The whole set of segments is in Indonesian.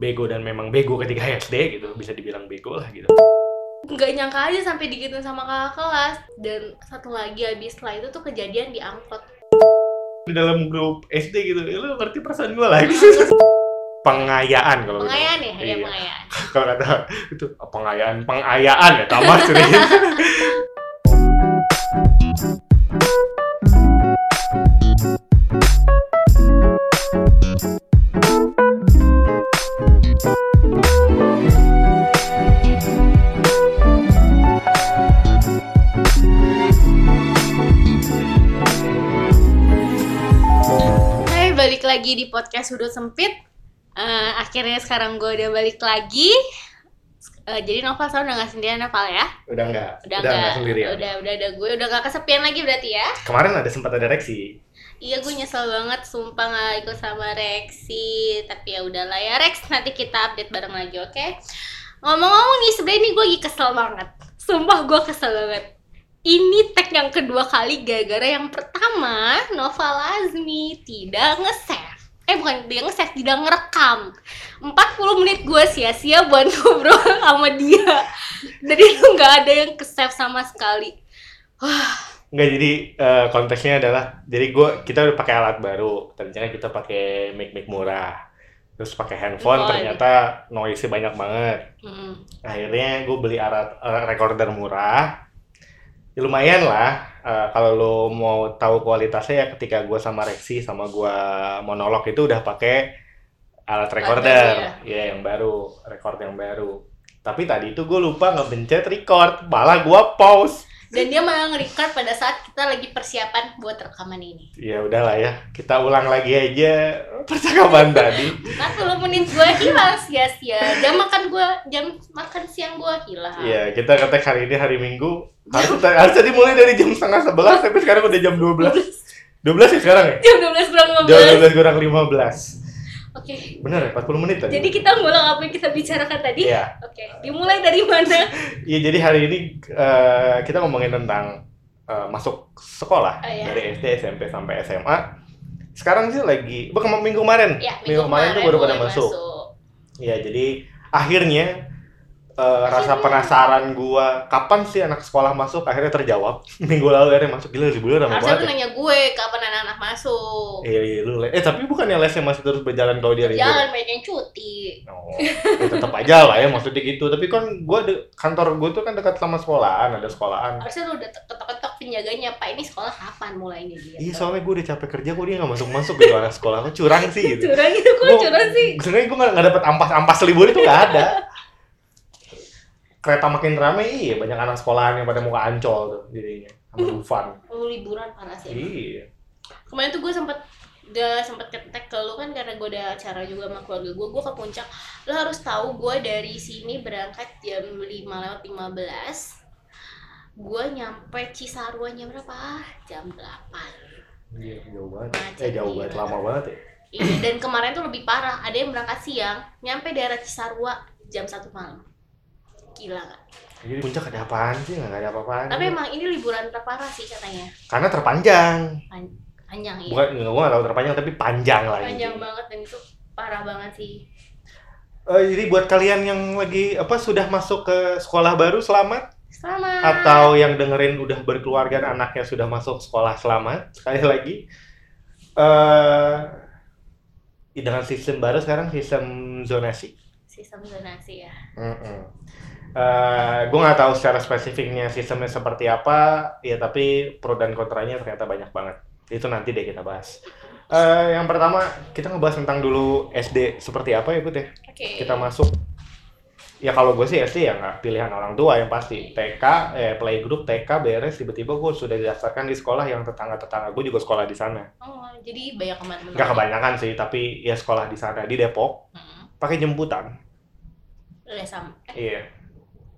bego dan memang bego ketika SD gitu. Bisa dibilang bego lah gitu. Nggak nyangka aja sampai digituin sama kakak kelas. Dan satu lagi abis setelah itu tuh kejadian di angkot. Di dalam grup SD gitu. Lu ngerti perasaan gue lagi pengayaan kalau gitu. pengayaan ya? Ya Iya. pengayaan. Kalau kata itu pengayaan pengayaan ya tamat serius di podcast sudut sempit. Eh, akhirnya sekarang gue udah balik lagi. Eh, jadi Noval sekarang udah gak sendirian Noval ya? Udah enggak udah, nggak nggak. sendirian. Udah udah ada gue udah gak kesepian lagi berarti ya? Kemarin ada sempat ada reaksi Iya gue nyesel banget. Sumpah gak ikut sama Rexi Tapi ya udahlah ya Rex. Nanti kita update bareng lagi oke? Ngomong-ngomong nih sebenarnya ini gue lagi kesel banget. Sumpah gue kesel banget. Ini tag yang kedua kali gara-gara yang pertama Nova Lazmi tidak nge-save Eh bukan dia nge-save, tidak ngerekam. 40 menit gue sia-sia buat ngobrol sama dia. Dan itu gak ada yang ke-save sama sekali. Enggak jadi eh, konteksnya adalah jadi gua kita udah pakai alat baru. Ternyata kita pakai mic mic murah. Terus pakai handphone Oh, ternyata noise banyak banget. Mm. akhirnya gue beli alat eh, recorder murah ya, lumayan lah. Eh, kalau lo mau tahu kualitasnya ya ketika gue sama Rexi sama gue monolog itu udah pakai alat recorder. baru ya? Yang baru. Record yang baru. Tapi tadi itu gue lupa ngebencet record. Malah gue pause Dan dia malah nge-record pada saat kita lagi persiapan buat rekaman ini. ya udahlah ya kita ulang lagi aja percakapan tadi 40 menit gue hilang sia-sia. Jam makan gue, jam makan siang gue hilang. Iya, kita ngetek hari ini hari Minggu. Harus harusnya dimulai dari jam setengah sebelas, tapi sekarang udah jam 12. 12 ya sekarang ya? Jam 12 kurang Jam 15. 12 kurang 15. Oke. Bener ya, 40 menit tadi? Jadi kita ngulang apa yang kita bicarakan tadi? Iya. Oke. Dimulai dari mana? Iya, jadi hari ini eh, kita ngomongin tentang eh, masuk sekolah Oh, iya. dari SD, SMP sampai SMA. Sekarang sih lagi, bukan minggu kemarin. Ya, minggu kemarin tuh baru pada masuk. Iya, jadi akhirnya eh, rasa penasaran gua kapan sih anak sekolah masuk akhirnya terjawab. Minggu lalu akhirnya masuk gila liburan lama Harusnya banget. lu ya. nanya gue kapan anak-anak masuk. Iya, iya, lu Eh, tapi bukannya lesnya masih terus berjalan kalau dia libur? Jangan banyak yang cuti. Oh, ya tetap aja lah ya maksudnya gitu. Tapi kan gua de- kantor gua tuh kan dekat sama sekolahan, ada sekolahan. Harusnya lu udah ketok-ketok penjaganya, Pak ini sekolah kapan mulainya dia? Iya, soalnya gua udah capek kerja, kok dia nggak masuk-masuk gitu anak sekolah. Kok curang sih gitu. Curang itu kok curang sih? Sebenarnya gua nggak nggak dapet ampas-ampas libur itu nggak ada. Kereta makin rame, iya banyak anak sekolahan yang pada muka ancol tuh jadinya. Sama Dufan. Lu liburan parah sih. Iya. kemarin tuh gue sempet udah sempet ketek ke lu kan karena gue ada acara juga sama keluarga gue gue ke puncak lo harus tahu gue dari sini berangkat jam 5 lewat 15 gue nyampe Cisarua jam berapa jam 8 Iya, jauh banget. Macet Eh, jauh banget, lama banget ya. iya dan kemarin tuh lebih parah ada yang berangkat siang nyampe daerah Cisarua jam 1 malam gila gak? Jadi puncak ada apaan sih? Nggak ada apa-apaan. tapi emang ini liburan terparah sih katanya Karena terpanjang. panjang ya Bukan, nggak gua nggak tahu terpanjang, tapi panjang lagi. panjang banget dan itu parah banget sih Eh, jadi buat kalian yang lagi apa sudah masuk ke sekolah baru selamat selamat atau yang dengerin udah berkeluarga dan anaknya sudah masuk sekolah selamat sekali lagi eh dengan sistem baru sekarang sistem zonasi. sistem zonasi ya Eh gue nggak tahu secara spesifiknya sistemnya seperti apa. Ya tapi pro dan kontranya ternyata banyak banget. Itu nanti deh kita bahas. Eh yang pertama kita ngebahas tentang dulu SD seperti apa ya Put ya? oke. Kita masuk. Ya kalau gue sih SD ya nggak pilihan orang tua yang pasti. TK eh playgroup TK beres. Tiba-tiba gue sudah didaftarkan di sekolah yang tetangga-tetangga gue juga sekolah di sana. Oh, jadi banyak teman-teman. nggak kebanyakan sih tapi ya sekolah di sana di Depok. Hmm. pakai jemputan. Udah sama.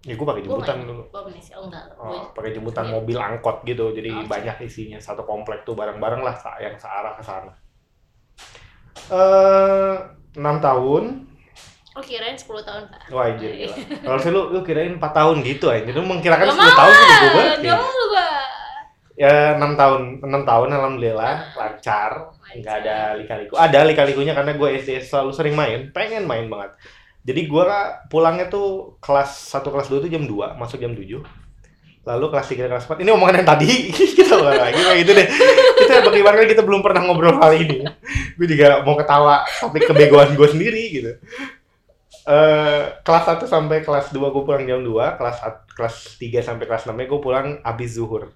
Iya ya gue pakai gua jemputan nggak- dulu Indonesia. Oh, enggak. Oh, pakai jemputan Iya. mobil angkot gitu jadi Oh, banyak isinya satu komplek tuh bareng-bareng lah yang searah ke sana eh enam tahun Oh, kirain 10 tahun, Pak. Wah anjir gila. Kalau sih lu, lu kirain 4 tahun gitu aja. Lu mengkirakan Gak 10 mau tahun sih banget. Gak ya. mau, Pak. Ya enam tahun, enam tahun alhamdulillah lancar, nggak ada lika-liku. Ada lika-likunya karena gue SD selalu sering main, pengen main banget. Jadi gue pulangnya tuh kelas 1 kelas 2 tuh jam 2, masuk jam 7. Lalu kelas 3 kelas 4. Ini omongan yang tadi kita ulang lagi kayak gitu deh. Kita bagaimana kita belum pernah ngobrol hal ini. Gue juga mau ketawa tapi kebegoan gue sendiri gitu. Eh kelas 1 sampai kelas 2 gue pulang jam 2, kelas kelas 3 sampai kelas 6 gue pulang habis zuhur.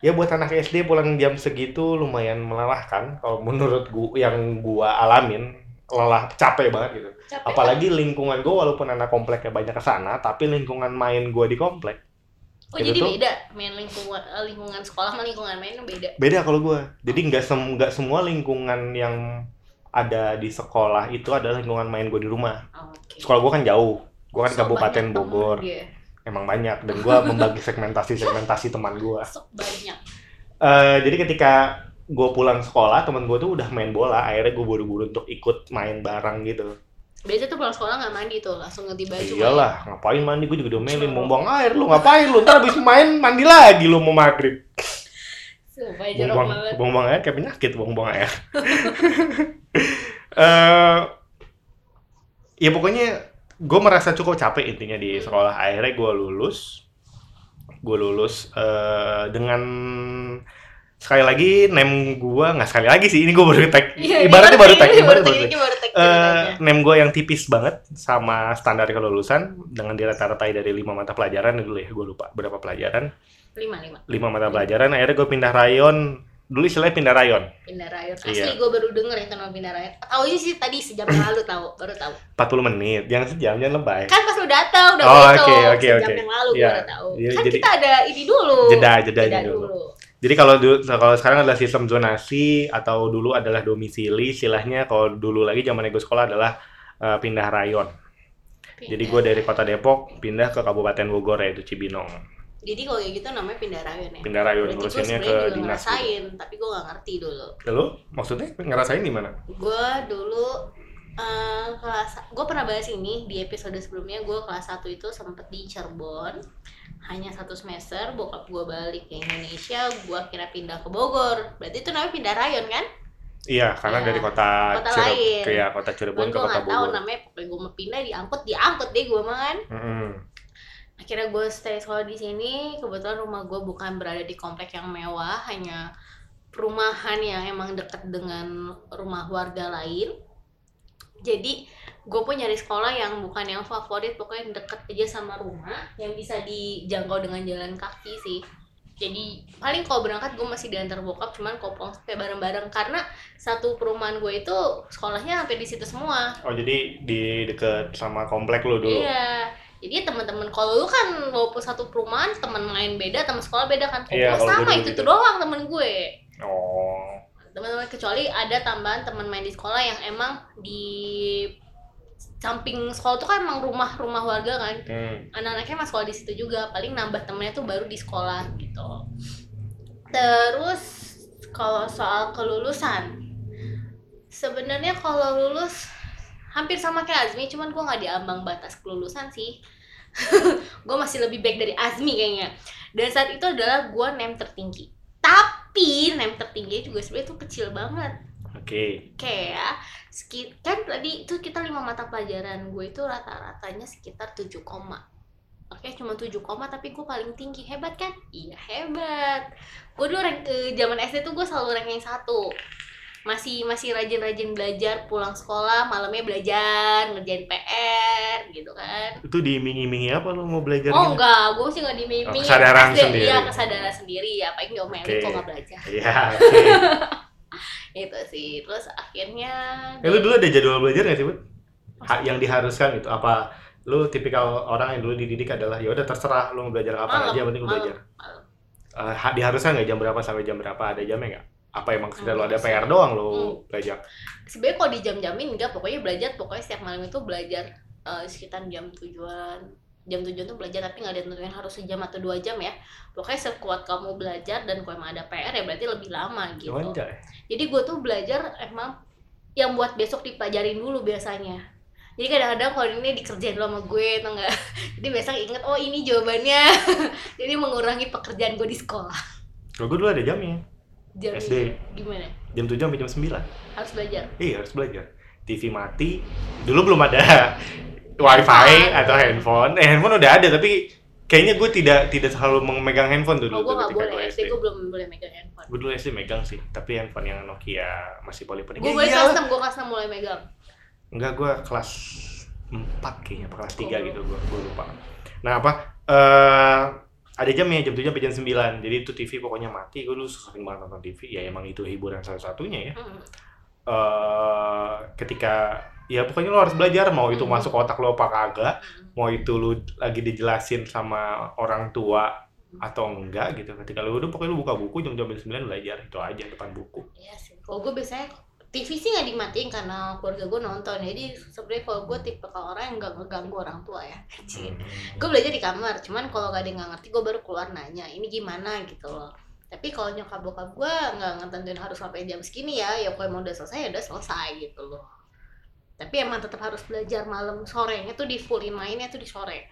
Ya buat anak SD pulang jam segitu lumayan melelahkan kalau menurut gua yang gua alamin lelah capek banget gitu. Capek Apalagi lingkungan gua walaupun anak kompleknya banyak ke sana, tapi lingkungan main gua di komplek Oh Gitu jadi tuh. beda main lingkungan eh, lingkungan sekolah sama lingkungan main beda. beda kalau gua. Jadi nggak sem nggak semua lingkungan yang ada di sekolah itu adalah lingkungan main gua di rumah. Oh, Oke. Sekolah gua kan jauh. Gua kan Sok Kabupaten Bogor. dia. Emang banyak dan gua membagi segmentasi-segmentasi teman gua. Sok banyak. Eh, jadi ketika gue pulang sekolah, temen gue tuh udah main bola. Akhirnya gue buru-buru untuk ikut main bareng gitu. Biasanya tuh pulang sekolah nggak mandi tuh, langsung ganti baju. main. Iyalah, ngapain mandi? Gue juga domelin, mau buang air lu, ngapain lu? Ntar abis main mandi lagi lu mau maghrib. Sumpah banget. buang air kayak penyakit, buang-buang air. Eh, ya pokoknya gue merasa cukup capek intinya di sekolah. Akhirnya gue lulus. Gue lulus eh, dengan sekali lagi name gue nggak sekali lagi sih ini gue baru tag Iya, ibaratnya baru tag ini ibaratnya baru tag, tag ini baru tag ceritanya. name gue yang tipis banget sama standar kelulusan dengan dirata-ratai dari lima mata pelajaran dulu ya gue lupa berapa pelajaran lima lima lima mata pelajaran akhirnya gue pindah rayon dulu istilahnya pindah rayon pindah rayon. Asli Iya. gue baru denger itu nama pindah rayon. Tahu aja sih tadi sejam yang lalu tahu, baru tahu. 40 menit jangan sejam jangan lebay Kan pas lu datang udah Oh, gue oke, oke, sejam oke. yang lalu gue Iya. baru tahu. Iya, Kan jadi- kita ada ini dulu. jeda jeda, Jeda dulu. dulu. Jadi kalau dulu kalau sekarang adalah sistem zonasi atau dulu adalah domisili istilahnya kalau dulu lagi zaman gue sekolah adalah eh, pindah rayon jadi gue dari kota Depok pindah ke Kabupaten Bogor yaitu Cibinong Jadi kalau kayak gitu namanya pindah rayon ya. pindah rayon ngurusinnya sebenarnya ke dinas gitu. ngerasain, tapi gue gak ngerti dulu. Lalu maksudnya ngerasain di mana? Gue dulu eh, kelas, gue pernah bahas ini di episode sebelumnya. Gue kelas 1 itu sempet di Cirebon, hanya satu semester. Bokap gue balik ke Indonesia, gue akhirnya pindah ke Bogor. Berarti itu namanya pindah rayon kan? Iya, karena Iya, dari kota, kota Cireb- lain. ke ya, kota Cirebon ke gue kota gak tahu Bogor. namanya. Pokoknya gue mau pindah diangkut, diangkut deh gue mah kan. Mm-mm. akhirnya gue stay sekolah di sini kebetulan rumah gue bukan berada di komplek yang mewah hanya perumahan yang emang deket dengan rumah warga lain jadi gue pun nyari sekolah yang bukan yang favorit pokoknya yang deket aja sama rumah yang bisa dijangkau dengan jalan kaki sih jadi paling kalau berangkat gue masih diantar bokap cuman kopong sampai bareng-bareng karena satu perumahan gue itu sekolahnya hampir di situ semua Oh, jadi di deket sama komplek lu dulu. Iya. Jadi teman-teman kalau lu kan walaupun satu perumahan, teman main beda, teman sekolah beda kan. Iya, sama dulu itu gitu. tuh doang temen gue. Oh. Teman-teman kecuali ada tambahan teman main di sekolah yang emang di samping sekolah tuh kan emang rumah-rumah warga kan. Hmm. Anak-anaknya emang sekolah di situ juga. Paling nambah temennya tuh baru di sekolah gitu. Terus kalau soal kelulusan, sebenarnya kalau lulus hampir sama kayak Azmi, cuman gue nggak di ambang batas kelulusan sih. gue masih lebih baik dari Azmi kayaknya. Dan saat itu adalah gue name tertinggi. Tapi name tertinggi juga sebenarnya tuh kecil banget. Oke. Kayak sekit kan tadi itu kita lima mata pelajaran gue itu rata-ratanya sekitar 7 koma. Oke, cuma 7 koma tapi gue paling tinggi. Hebat kan? Iya, hebat. Gue dulu rank ke zaman SD tuh gue selalu rank yang satu. Masih masih rajin-rajin belajar, pulang sekolah, malamnya belajar, ngerjain PR gitu kan. Itu diiming-imingi apa lu mau belajar Oh enggak, gue sih enggak dimiming. Oh, kesadaran SD, sendiri. Iya, kesadaran sendiri ya. Paling diomelin Oke. kok nggak belajar. Iya, oke. Itu sih. Terus akhirnya Eh, lu dulu ada jadwal belajar nggak sih? Ha- yang diharuskan itu apa? Lu tipikal orang yang dulu dididik adalah ya udah terserah lu mau belajar apa Malam, aja, penting lu belajar. malam. Ha- diharuskan nggak jam berapa sampai jam berapa? Ada jamnya nggak? Apa emang sekedar lu ada Enggak PR doang lu Hmm. belajar? sebenarnya kalau di jam-jamin enggak. Pokoknya belajar pokoknya setiap malam itu belajar eh, sekitar jam tujuan. Jam tujuan tuh belajar tapi nggak ditentuin harus sejam atau dua jam ya. Pokoknya sekuat kamu belajar dan kalau emang ada PR ya berarti lebih lama gitu. Anjay. jadi gue tuh belajar emang yang buat besok dipelajarin dulu biasanya. Jadi kadang-kadang kalau ini dikerjain dulu sama gue atau enggak? Jadi besok inget oh ini jawabannya. Jadi mengurangi pekerjaan gue di sekolah. Kalau gue dulu ada jamnya. Jam SD. gimana? Jam 7 sampai jam 9. Harus belajar. Iya, harus belajar. TV mati. Dulu belum ada wifi atau handphone. Eh, handphone udah ada tapi kayaknya gue tidak tidak selalu memegang handphone dulu Oh, gue nggak boleh. gue SD gue belum boleh megang handphone. Gue dulu SD megang sih, tapi handphone yang Nokia masih polyphonic. Gue Ya boleh iyalah. kelas 6, gue kelas 6 mulai megang. Enggak, gue kelas 4 kayaknya, kelas 3 Oh. gitu, gue gue lupa. Nah, apa? eh ada jamnya, jam 7 sampai jam 9. Jadi itu TV pokoknya mati. Gue dulu sering banget nonton TV. Ya emang itu hiburan salah satunya ya. Hmm. eh ketika ya pokoknya lo harus belajar mau itu Hmm. masuk otak lo apa kagak, Hmm. mau itu lu lagi dijelasin sama orang tua atau enggak gitu. Ketika lu udah pokoknya lu buka buku jam-jam 9 belajar itu aja depan buku. Iya sih. Kalau gue biasanya TV sih nggak dimatiin karena keluarga gue nonton. Jadi sebenarnya kalau gue tipe kalau orang yang nggak ngeganggu orang tua ya. Hmm. Gue belajar di kamar. Cuman kalau gak ada yang nggak ngerti, gue baru keluar nanya. Ini gimana gitu loh. Tapi kalau nyokap bokap gue nggak ngetentuin harus sampai jam segini ya. Ya kalau emang udah selesai ya udah selesai gitu loh. Tapi emang tetap harus belajar malam sorenya tuh di fullin mainnya tuh di sore.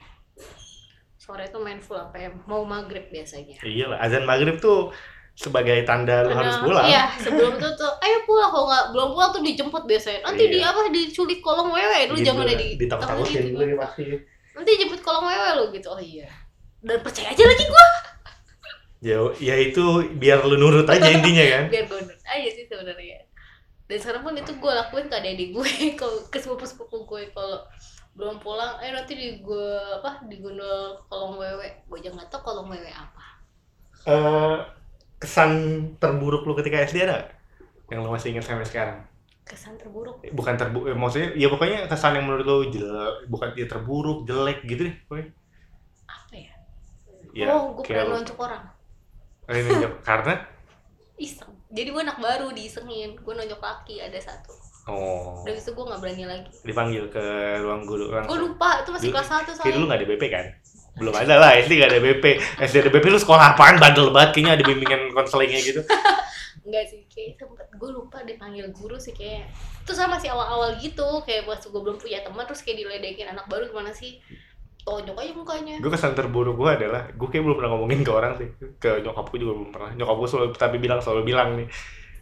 Sore tuh main full sampai mau maghrib biasanya. Iya lah, azan maghrib tuh sebagai tanda lu harus Nah, pulang. Iya, sebelum itu tuh, ayo pulang kalau nggak belum pulang tuh dijemput biasanya. Nanti di Iya. apa diculik kolong wewe dulu Gitu zaman lah, di ditakut-takutin gitu. ya pasti. Nanti jemput kolong wewe lo gitu. Oh iya. Dan percaya aja lagi gua Ya, ya itu biar lu nurut aja intinya kan. biar gue nurut aja sih sebenarnya. Dan sekarang pun itu gue lakuin ke adik gue kalau ke sepupu-sepupu gue kalau belum pulang, eh nanti di gue apa di gundul kolong wewe. Gue aja nggak tau kolong wewe apa. Eh, kesan terburuk lu ketika SD ada? Yang lu masih ingat sampai sekarang? Kesan terburuk. Bukan terburuk, maksudnya ya pokoknya kesan yang menurut lu jelek, bukan ya terburuk, jelek gitu deh pokoknya. Apa ya? Ya, oh, gue pernah lu- nonjok orang. Eh, nunjuk. karena Iseng. Jadi gue anak baru diisengin. Gue nonjok laki ada satu. oh Udah itu gue gak berani lagi. dipanggil ke ruang guru Gue langsung. lupa, itu masih kelas 1 Kayak dulu soalnya. nggak ada BP kan? Belum ada lah, SD nggak ada BP. SD ada BP lu sekolah apaan? Bandel banget kayaknya ada bimbingan konselingnya gitu. Enggak sih, kayak sempet gue lupa dipanggil guru sih kayak Itu sama masih awal-awal gitu, kayak pas gue belum punya teman terus kayak diledekin anak baru gimana sih Tonjok aja mukanya Gue kesan terburuk gue adalah, gue kayak belum pernah ngomongin ke orang sih. Ke nyokapku juga belum pernah. Nyokap gue selalu, tapi bilang selalu bilang nih.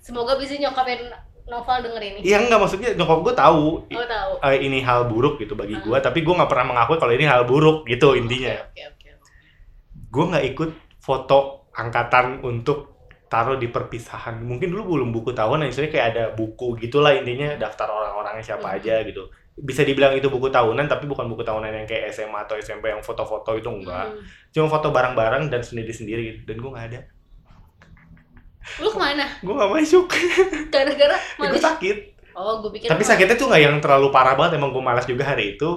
Semoga bisa nyokapin novel denger ini Iya enggak, maksudnya nyokap gue tahu Oh tahu eh, ini hal buruk gitu bagi gue, Ah. tapi gue nggak pernah mengakui kalau ini hal buruk gitu intinya. Oke oke oke Gue nggak ikut foto angkatan untuk taruh di perpisahan. Mungkin dulu belum buku tahunan, istilahnya kayak ada buku gitulah intinya daftar orang-orangnya siapa Hmm. aja gitu. Bisa dibilang itu buku tahunan, tapi bukan buku tahunan yang kayak SMA atau SMP yang foto-foto itu enggak. Hmm. Cuma foto bareng-bareng dan sendiri-sendiri gitu. Dan gue nggak ada. Lu ke mana? Gue nggak masuk. Gara-gara gue malas sakit. Oh gue pikir Tapi malas. sakitnya tuh nggak yang terlalu parah banget. Emang gue malas juga hari itu.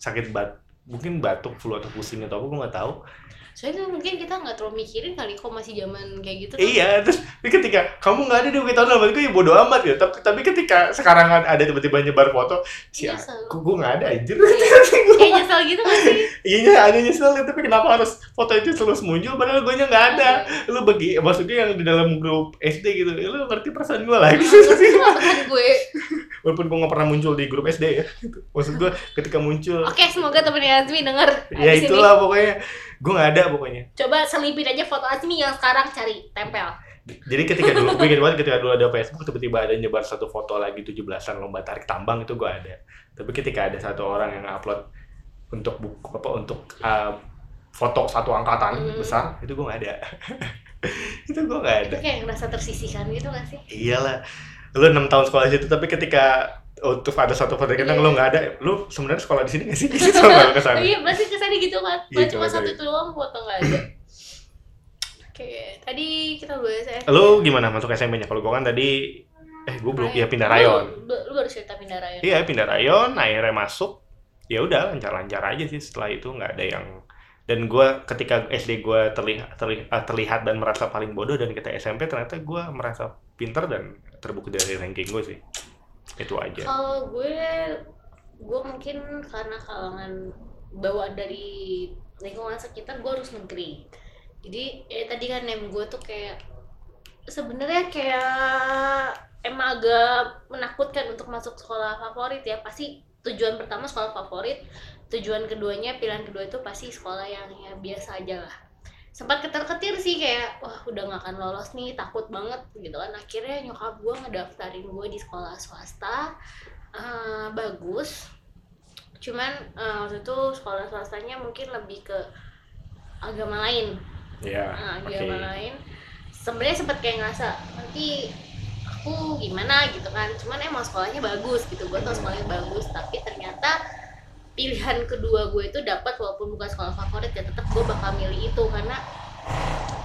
Sakit bat mungkin batuk, flu atau pusing atau apa gue nggak tahu. Soalnya mungkin kita gak terlalu mikirin kali kok masih zaman kayak gitu Iya, terus tapi ketika kamu nggak ada di UI tahun lalu, gue ya bodo amat ya. Tapi, tapi ketika sekarang ada tiba-tiba nyebar foto, si Iya, A- selalu. kok gue nggak ada anjir. Kayak nyesel gitu gak sih? Iya, ada nyesel tapi kenapa harus foto itu terus muncul padahal gue nya nggak ada. Lu bagi maksudnya yang di dalam grup SD gitu, lu ngerti perasaan gue lah. Ngerti lah kan gue Walaupun gue nggak pernah muncul di grup SD ya. Gitu. Maksud gue ketika muncul, Oke semoga temennya Azmi denger ya itulah pokoknya. Gue nggak ada pokoknya. Coba selipin aja foto Azmi yang sekarang cari tempel Jadi ketika dulu, gue ingat banget ketika dulu ada Facebook, tiba-tiba ada nyebar satu foto lagi 17-an lomba tarik tambang itu gue ada. Tapi ketika ada satu orang yang upload untuk buku apa untuk uh, foto satu angkatan Hmm. besar, itu gue nggak ada. itu gue nggak ada. Itu kayak ngerasa tersisihkan gitu gak sih? Iyalah, lu enam tahun sekolah situ, tapi ketika untuk ada satu foto kita Iya. lu nggak ada, lu sebenarnya sekolah di sini nggak sih? Sama ke sana. Iya pasti kesannya gitu kan Iya, Gak cuma satu itu doang foto gak ada Oke, tadi kita bahas ya Lu gimana masuk SMP-nya? Kalau gue kan tadi, eh gue belum, ya pindah rayon. Lu, lu baru cerita pindah rayon Iya pindah rayon, akhirnya masuk. Ya udah lancar-lancar aja sih setelah itu nggak ada yang dan gue ketika SD gue terlihat, terlihat terlihat dan merasa paling bodoh dan kita SMP ternyata gue merasa pinter dan terbukti dari ranking gue sih itu aja. Kalau gue, gue mungkin karena kalangan bawaan dari lingkungan sekitar gue harus negeri. Jadi ya tadi kan nem gue tuh kayak sebenarnya kayak emang agak menakutkan untuk masuk sekolah favorit ya. Pasti tujuan pertama sekolah favorit tujuan keduanya pilihan kedua itu pasti sekolah yang ya biasa aja lah sempat keter-ketir sih kayak wah udah nggak akan lolos nih takut banget gitu kan. Akhirnya nyokap gue ngedaftarin gue di sekolah swasta. Eh, bagus. Cuman eh, waktu itu sekolah swastanya mungkin lebih ke agama lain. Iya. Nah, agama lain. Sebenarnya sempet kayak ngerasa nanti aku gimana gitu kan. Cuman emang sekolahnya bagus gitu. Gue tau sekolahnya bagus tapi ternyata pilihan kedua gue itu dapat walaupun bukan sekolah favorit ya tetap gue bakal milih itu. Karena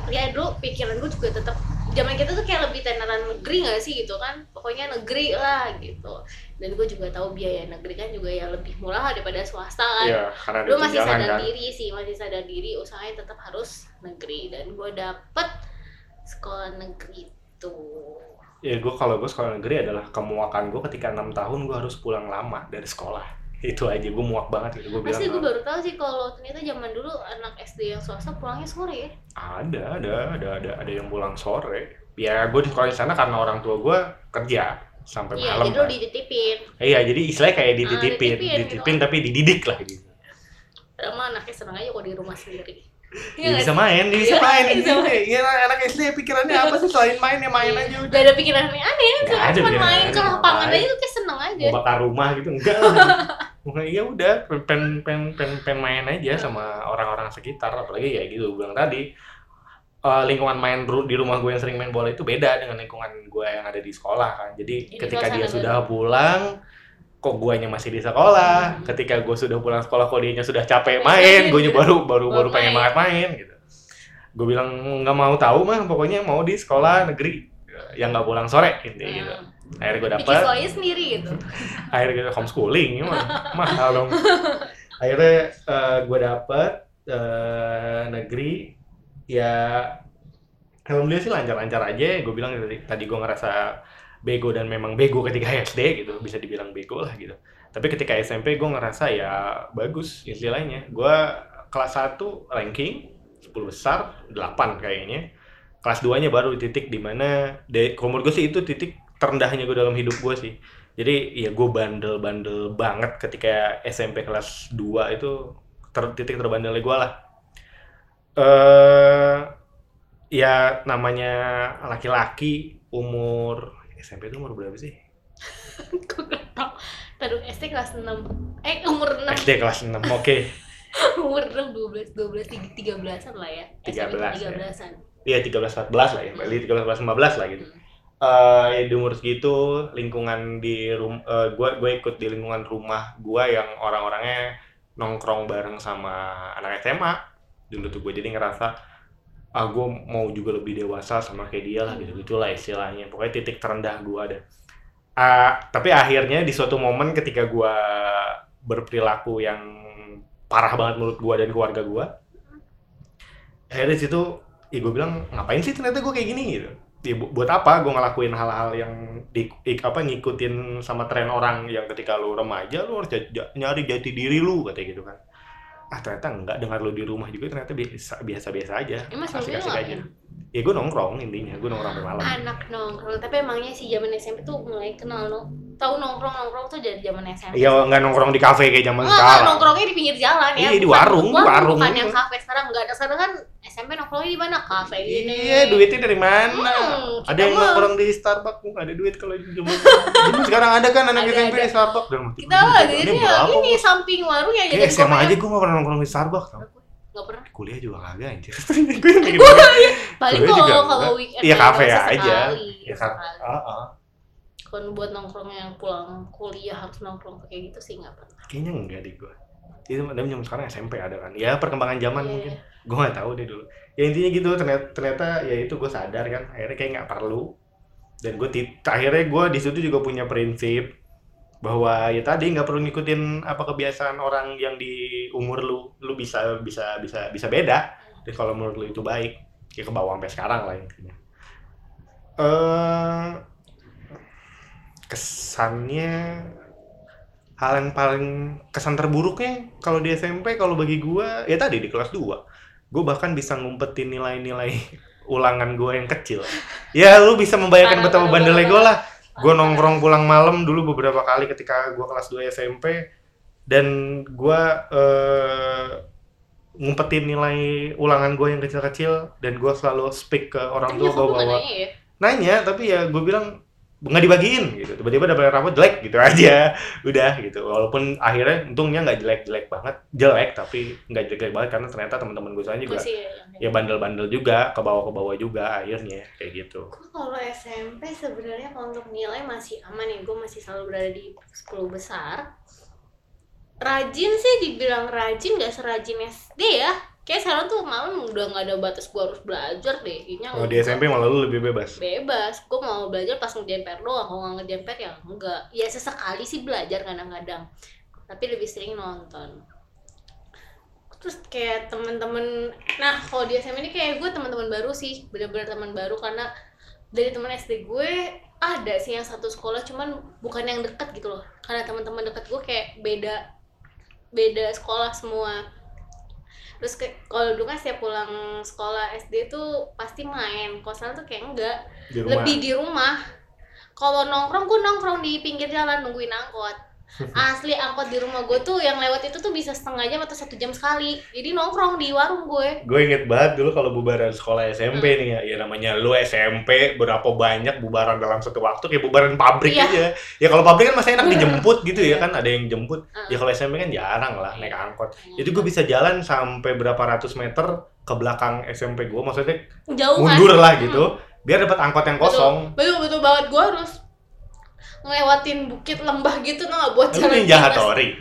ya dulu pikiran gue juga tetap zaman kita tuh kayak lebih tenaran negeri gak sih gitu kan? Pokoknya negeri lah gitu. Dan gue juga tahu biaya negeri kan juga ya lebih murah daripada swasta kan. Iya, karena lu masih sadar kan. diri sih masih sadar diri usahanya tetap harus negeri. Dan gue dapet sekolah negeri tuh Ya gue kalau gue sekolah negeri adalah kemuakan gue ketika enam tahun gue harus pulang lama dari sekolah. Itu aja gue muak banget gitu gue bilang. pasti gue baru tahu sih kalau ternyata zaman dulu anak SD yang swasta pulangnya sore ya Ada, ada, ada, ada, ada yang pulang sore. Ya gue di sekolah di sana karena orang tua gue kerja sampai iya malam. jadi kan. dititipin Iya, jadi istilahnya kayak dititipin, dititipin gitu dititipin kan. tapi dididik lah gitu. padahal mah anaknya seneng aja kok di rumah sendiri Ya, bisa main, dia bisa Iya, main. bisa main. Iya, anak SD pikirannya apa sih selain main ya main aja udah. Gak ada pikiran aneh Nggak cuma main aneh, ke lapangan aja tuh kayak seneng aja Mau bakar rumah gitu enggak. Pokoknya iya udah pen pen pen pen main aja sama orang-orang sekitar apalagi ya gitu gue bilang tadi eh, lingkungan main di rumah gue yang sering main bola itu beda dengan lingkungan gue yang ada di sekolah kan jadi Jadi ketika dia sudah pulang kok guanya masih di sekolah ketika gue sudah pulang sekolah kok dianya sudah capek main gue baru baru baru Baru pengen main. banget main gitu. Gue bilang nggak mau tahu mah pokoknya mau di sekolah negeri yang nggak pulang sore gitu Hmm. akhirnya gue bikin dapet. sekolahnya sendiri gitu. Akhirnya homeschooling mah. Mahal dong. Akhirnya gue dapet eh, negeri ya alhamdulillah sih lancar-lancar aja. Gue bilang tadi tadi gue ngerasa bego dan memang bego ketika SD gitu bisa dibilang bego lah gitu. Tapi ketika SMP gue ngerasa ya bagus istilahnya. Gue kelas 1 ranking 10 besar 8 kayaknya. Kelas 2 nya baru titik di mana de kalau gue sih itu titik terendahnya gue dalam hidup gue sih. Jadi ya gue bandel-bandel banget ketika SMP kelas 2 itu ter titik terbandelnya gue lah. Eh ya namanya laki-laki umur SMP itu umur berapa sih? gue gak tau Taduh SD kelas 6 Eh umur 6 SD kelas 6, oke. Umur 6, 12, 12, 13an lah ya. 13 ya. 13an Iya 13 14 lah ya, balik 13 14 15 lah gitu. Eh ya di umur segitu lingkungan di rum eh, gua gue ikut di lingkungan rumah gua yang orang-orangnya nongkrong bareng sama anak SMA dulu tuh gue jadi ngerasa ah gue mau juga lebih dewasa sama kayak dia lah gitu gitulah istilahnya. Pokoknya titik terendah gua ada. Ah, tapi akhirnya di suatu momen ketika gua berperilaku yang parah banget menurut gua dan keluarga gua akhirnya situ ya gue bilang ngapain sih ternyata gue kayak gini? Gitu. Ya, bu- buat apa gue ngelakuin hal-hal yang di, apa ngikutin sama tren orang yang ketika lu remaja lu harus nyari jati diri lu katanya gitu kan ah ternyata enggak dengar lu di rumah juga ternyata biasa biasa biasa aja sebelumnya asik-asik lu aja ya gue nongkrong intinya gue nongkrong sampai malam Anak nongkrong Tapi emangnya sih zaman SMP tuh mulai kenal lo Tahu nongkrong-nongkrong tuh dari zaman SMP Iya nggak nongkrong di kafe kayak zaman sekarang. nongkrongnya di pinggir jalan ya. Iya, di warung, bukan- warung. Bukan yang kafe sekarang enggak ada sekarang kan SMP nongkrongnya di mana? Kafe gini. Iya, duitnya dari mana? Hmm, ada yang nongkrong di Starbucks, nggak ada duit kalau zaman zaman sekarang ada kan anak Ada, SMP ada. di Starbucks dan mati. Kita lah jadi ya, ini samping warung ya Iya, SMA aja gue nggak pernah nongkrong di Starbucks. tau. Enggak pernah. Kuliah juga kagak anjir. gue yang bikin banget. Paling Kuliah juga kalau kalau weekend Iya, ya, kafe sesekali, aja. Ya kan. sesekali. Ah, ah. Kalau buat nongkrong yang pulang kuliah harus nongkrong kayak gitu sih enggak pernah. Kayaknya enggak deh gue. Itu zaman sekarang SMP ada kan. Ya perkembangan zaman Iya, mungkin. Gue nggak tahu deh dulu. Ya intinya gitu ternyata, ternyata ya itu gue sadar kan. Akhirnya kayak nggak perlu. Dan gue akhirnya gue di situ juga punya prinsip bahwa ya tadi nggak perlu ngikutin apa kebiasaan orang yang di umur lu lu bisa bisa bisa bisa beda dan kalau menurut lu itu baik ya ke bawah sampai sekarang lah intinya eh kesannya hal yang paling kesan terburuknya kalau di SMP kalau bagi gua ya tadi di kelas 2 gue bahkan bisa ngumpetin nilai-nilai ulangan gue yang kecil. Ya lu bisa membayangkan betapa bandelnya gue lah. gue nongkrong pulang malam dulu beberapa kali ketika gue kelas 2 SMP dan gue eh, ngumpetin nilai ulangan gue yang kecil-kecil. Dan gue selalu speak ke orang tua gue bahwa nanya ya? nanya tapi ya gue bilang nggak dibagiin gitu tiba-tiba dapet rapot jelek gitu aja udah gitu walaupun akhirnya untungnya nggak jelek-jelek banget jelek tapi nggak jelek banget karena ternyata teman-teman gue sana juga Masih ya. ya bandel-bandel juga ke bawah ke bawah juga akhirnya kayak gitu Gue kalau SMP sebenarnya kalau untuk nilai masih aman ya, gue masih selalu berada di 10 besar. Rajin sih dibilang rajin gak serajin SD ya. Kayak sekarang tuh malam udah gak ada batas gue harus belajar deh. Kayaknya kalau di. SMP malah lu lebih bebas. Bebas. Gue mau belajar pas ngerjain PR doang. Kalau nggak ngerjain PR ya enggak ya sesekali sih belajar kadang-kadang. Tapi lebih sering nonton. Terus kayak temen-temen nah kalau di SMA ini kayak gue teman-teman baru sih. Bener-bener teman baru karena dari teman SD gue ada sih yang satu sekolah cuman bukan yang deket gitu loh. Karena teman-teman deket gue kayak beda beda sekolah semua terus kayak kalau dulu kan setiap pulang sekolah SD tuh pasti main. Kalau sekarang tuh kayak enggak. Di rumah. Lebih di rumah. Kalau nongkrong gue nongkrong di pinggir jalan nungguin angkot asli angkot di rumah gue tuh yang lewat itu tuh bisa setengah jam atau satu jam sekali jadi nongkrong di warung gue gue inget banget dulu kalau bubaran sekolah SMP nih ya, ya namanya lu SMP berapa banyak bubaran dalam satu waktu kayak bubaran pabrik Iya. aja. Ya kalau pabrik kan masih enak dijemput gitu ya kan, ada yang jemput. Ya kalau SMP kan jarang lah naik angkot. Iya. Jadi gue bisa jalan sampai berapa ratus meter ke belakang SMP gue, maksudnya jauh kan mundur lah Hmm. gitu, biar dapat angkot yang kosong. betul betul banget gue harus ngelewatin bukit lembah gitu gak buat jalan ninja. Hattori.